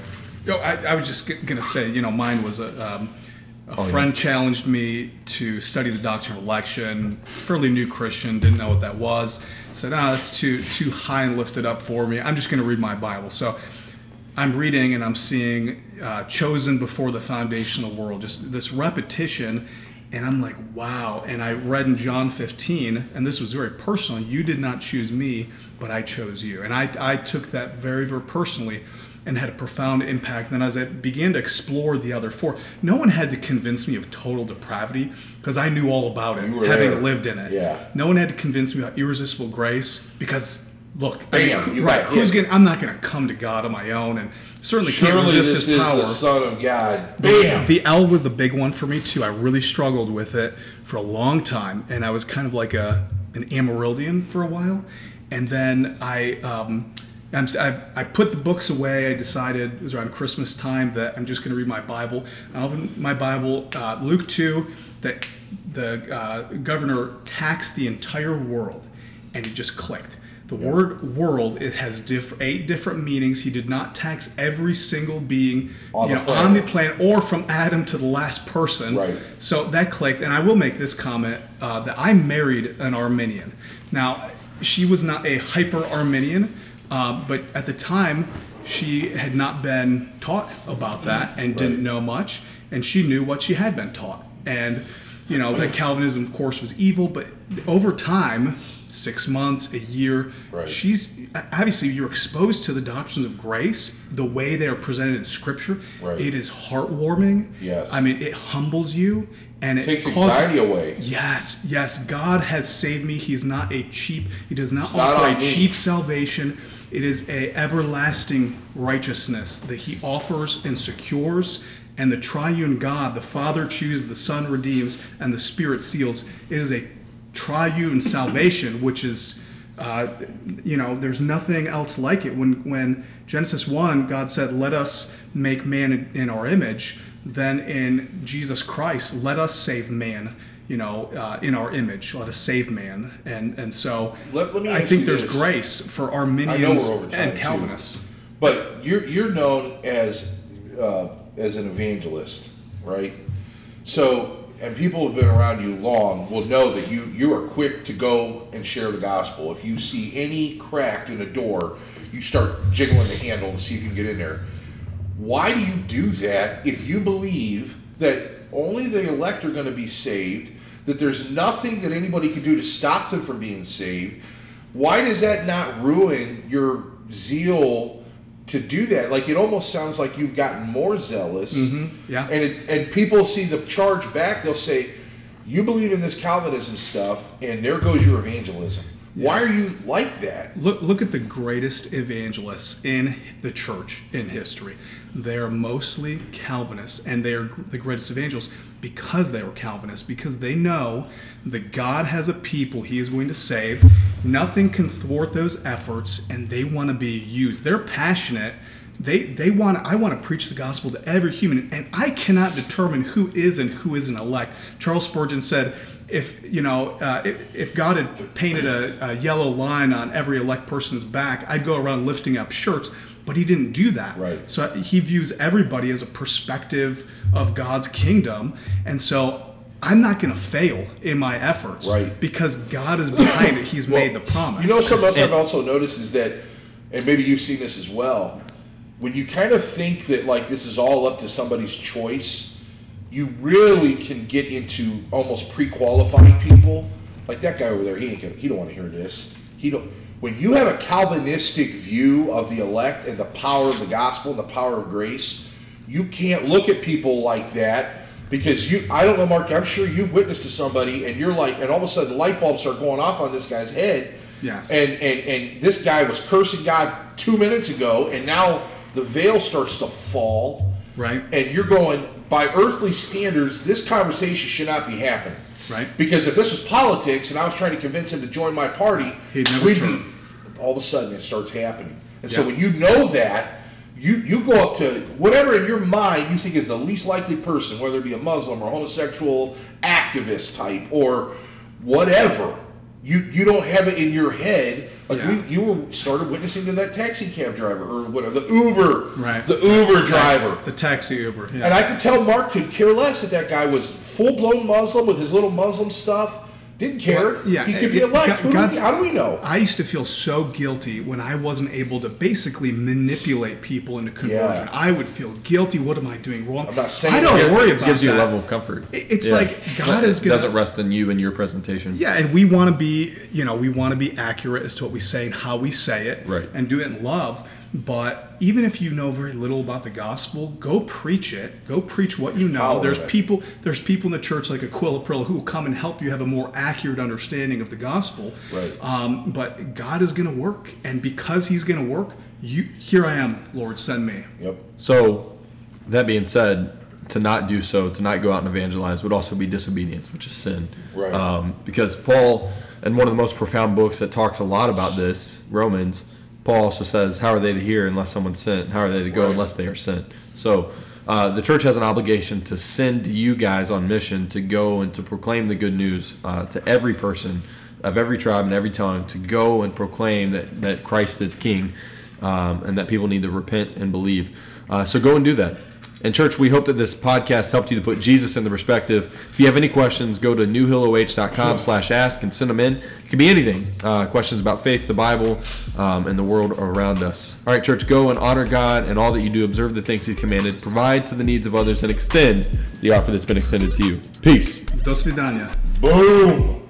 Yo, I, I was just g- gonna say, you know, mine was a, um, a Oh, yeah. friend challenged me to study the doctrine of election. Fairly new Christian, didn't know what that was. Said, ah, that's too too high and lifted up for me. I'm just gonna read my Bible. So I'm reading and I'm seeing uh, chosen before the foundation of the world. Just this repetition. And I'm like, wow. And I read in John 15, and this was very personal. You did not choose me, but I chose you. And I, I took that very, very personally and had a profound impact. And then as I began to explore the other four, no one had to convince me of total depravity because I knew all about it, having there. lived in it. Yeah. No one had to convince me about irresistible grace because, look, I mean, Bam, who- you right? Who's hit. going? I'm not going to come to God on my own, and certainly can't Surely resist this His is power. the Son of God. The, Bam! the L was the big one for me too. I really struggled with it for a long time, and I was kind of like a an Amyraldian for a while, and then I. Um, I'm, I, I put the books away. I decided it was around Christmas time that I'm just going to read my Bible. I opened my Bible, uh, Luke 2, that the uh, governor taxed the entire world, and it just clicked. The word "world" it has diff- eight different meanings. He did not tax every single being On you the know, on the planet. planet or from Adam to the last person. Right. So that clicked, and I will make this comment uh, that I married an Arminian. Now, she was not a hyper Arminian, uh, but at the time, she had not been taught about that and didn't know much, and she knew what she had been taught. And you know that Calvinism, of course, was evil, but over time, six months, a year, Right. she's obviously you're exposed to the doctrines of grace, the way they are presented in Scripture. Right. It is heartwarming. Yes. I mean, it humbles you and it Takes causes- anxiety away. Yes, yes. God has saved me. He's not a cheap. He does not It's offer on a me. cheap salvation. It is a everlasting righteousness that He offers and secures. And the triune God, the Father chooses, the Son redeems, and the Spirit seals. It is a triune salvation, which is, uh, you know, there's nothing else like it. When when Genesis one, God said, "Let us make man in, in our image." Then in Jesus Christ, let us save man. You know, uh, in our image, let us save man. And and so Let- let I think there's this. grace for Arminians we're over time and too. Calvinists. But you're you're known as uh, as an evangelist, right? So, and people who've been around you long will know that you you are quick to go and share the gospel. If you see any crack in a door, you start jiggling the handle to see if you can get in there. Why do you do that if you believe that only the elect are going to be saved? That there's nothing that anybody can do to stop them from being saved? Why does that not ruin your zeal to do that? Like it almost sounds like you've gotten more zealous. Mm-hmm. yeah. And it, and people see the charge back. They'll say, "You believe in this Calvinism stuff, and there goes your evangelism." Why are you like that? Look, look at the greatest evangelists in the church in history. They're mostly Calvinists, and they're the greatest evangelists because they were Calvinists, because they know that God has a people He is going to save. Nothing can thwart those efforts, and they want to be used. They're passionate. They they want. I want to preach the gospel to every human, and I cannot determine who is and who isn't elect. Charles Spurgeon said, if you know, uh, if, if God had painted a, a yellow line on every elect person's back, I'd go around lifting up shirts. But he didn't do that. Right. So he views everybody as a perspective of God's kingdom, and so I'm not going to fail in my efforts. Right. Because God is behind it. He's made the promise. You know, something else And- I've also noticed is that, and maybe you've seen this as well. When you kind of think that like this is all up to somebody's choice, you really can get into almost pre-qualifying people. Like that guy over there, he ain't gonna, he don't want to hear this. He don't. When you have a Calvinistic view of the elect and the power of the gospel and the power of grace, you can't look at people like that because you I don't know, Mark, I'm sure you've witnessed to somebody and you're like and all of a sudden light bulbs are going off on this guy's head. Yes. And and and this guy was cursing God two minutes ago and now the veil starts to fall. Right. And you're going, by earthly standards, this conversation should not be happening. Right. Because if this was politics and I was trying to convince him to join my party, He'd never we'd turn. be all of a sudden it starts happening. And so when you know that, you you go up to whatever in your mind you think is the least likely person, whether it be a Muslim or a homosexual activist type or whatever. You you don't have it in your head. Like Yeah. we, you were started witnessing to that taxi cab driver or whatever the Uber, Right. The Uber driver. The taxi Uber. Yeah. And I could tell Mark could care less that that guy was full blown Muslim with his little Muslim stuff. Didn't care. Well, yeah, he could be it- elect. God- Who do we- God's- how do we know? I used to feel so guilty when I wasn't able to basically manipulate people into conversion. Yeah. I would feel guilty. What am I doing wrong? I'm not saying I don't it worry It about gives you a level of comfort. It- it's like It's God not- is it gonna- doesn't rest in you and your presentation. Yeah, and we want to be, you know, we want to be accurate as to what we say and how we say it, Right. And do it in love. But even if you know very little about the gospel, go preach it. Go preach what you know. There's people. There's people in the church like Aquila Prilla who will come and help you have a more accurate understanding of the gospel. Right. Um, but God is going to work, and because He's going to work, you here I am, Lord, send me. Yep. So, that being said, to not do so, to not go out and evangelize, would also be disobedience, which is sin. Right. Um, because Paul, in one of the most profound books that talks a lot about this, Romans, Paul also says, "How are they to hear unless someone's sent? How are they to go Right. unless they are sent?" So. Uh, the church has an obligation to send you guys on mission to go and to proclaim the good news uh, to every person of every tribe and every tongue to go and proclaim that, that Christ is King um, and that people need to repent and believe. Uh, so go and do that. And church, we hope that this podcast helped you to put Jesus in the perspective. If you have any questions, go to newhilloh.com slash ask and send them in. It can be anything. Uh, questions about faith, the Bible, um, and the world around us. All right, church, go and honor God and all that you do. Observe the things He commanded. Provide to the needs of others and extend the offer that's been extended to you. Peace. До свидания. Boom.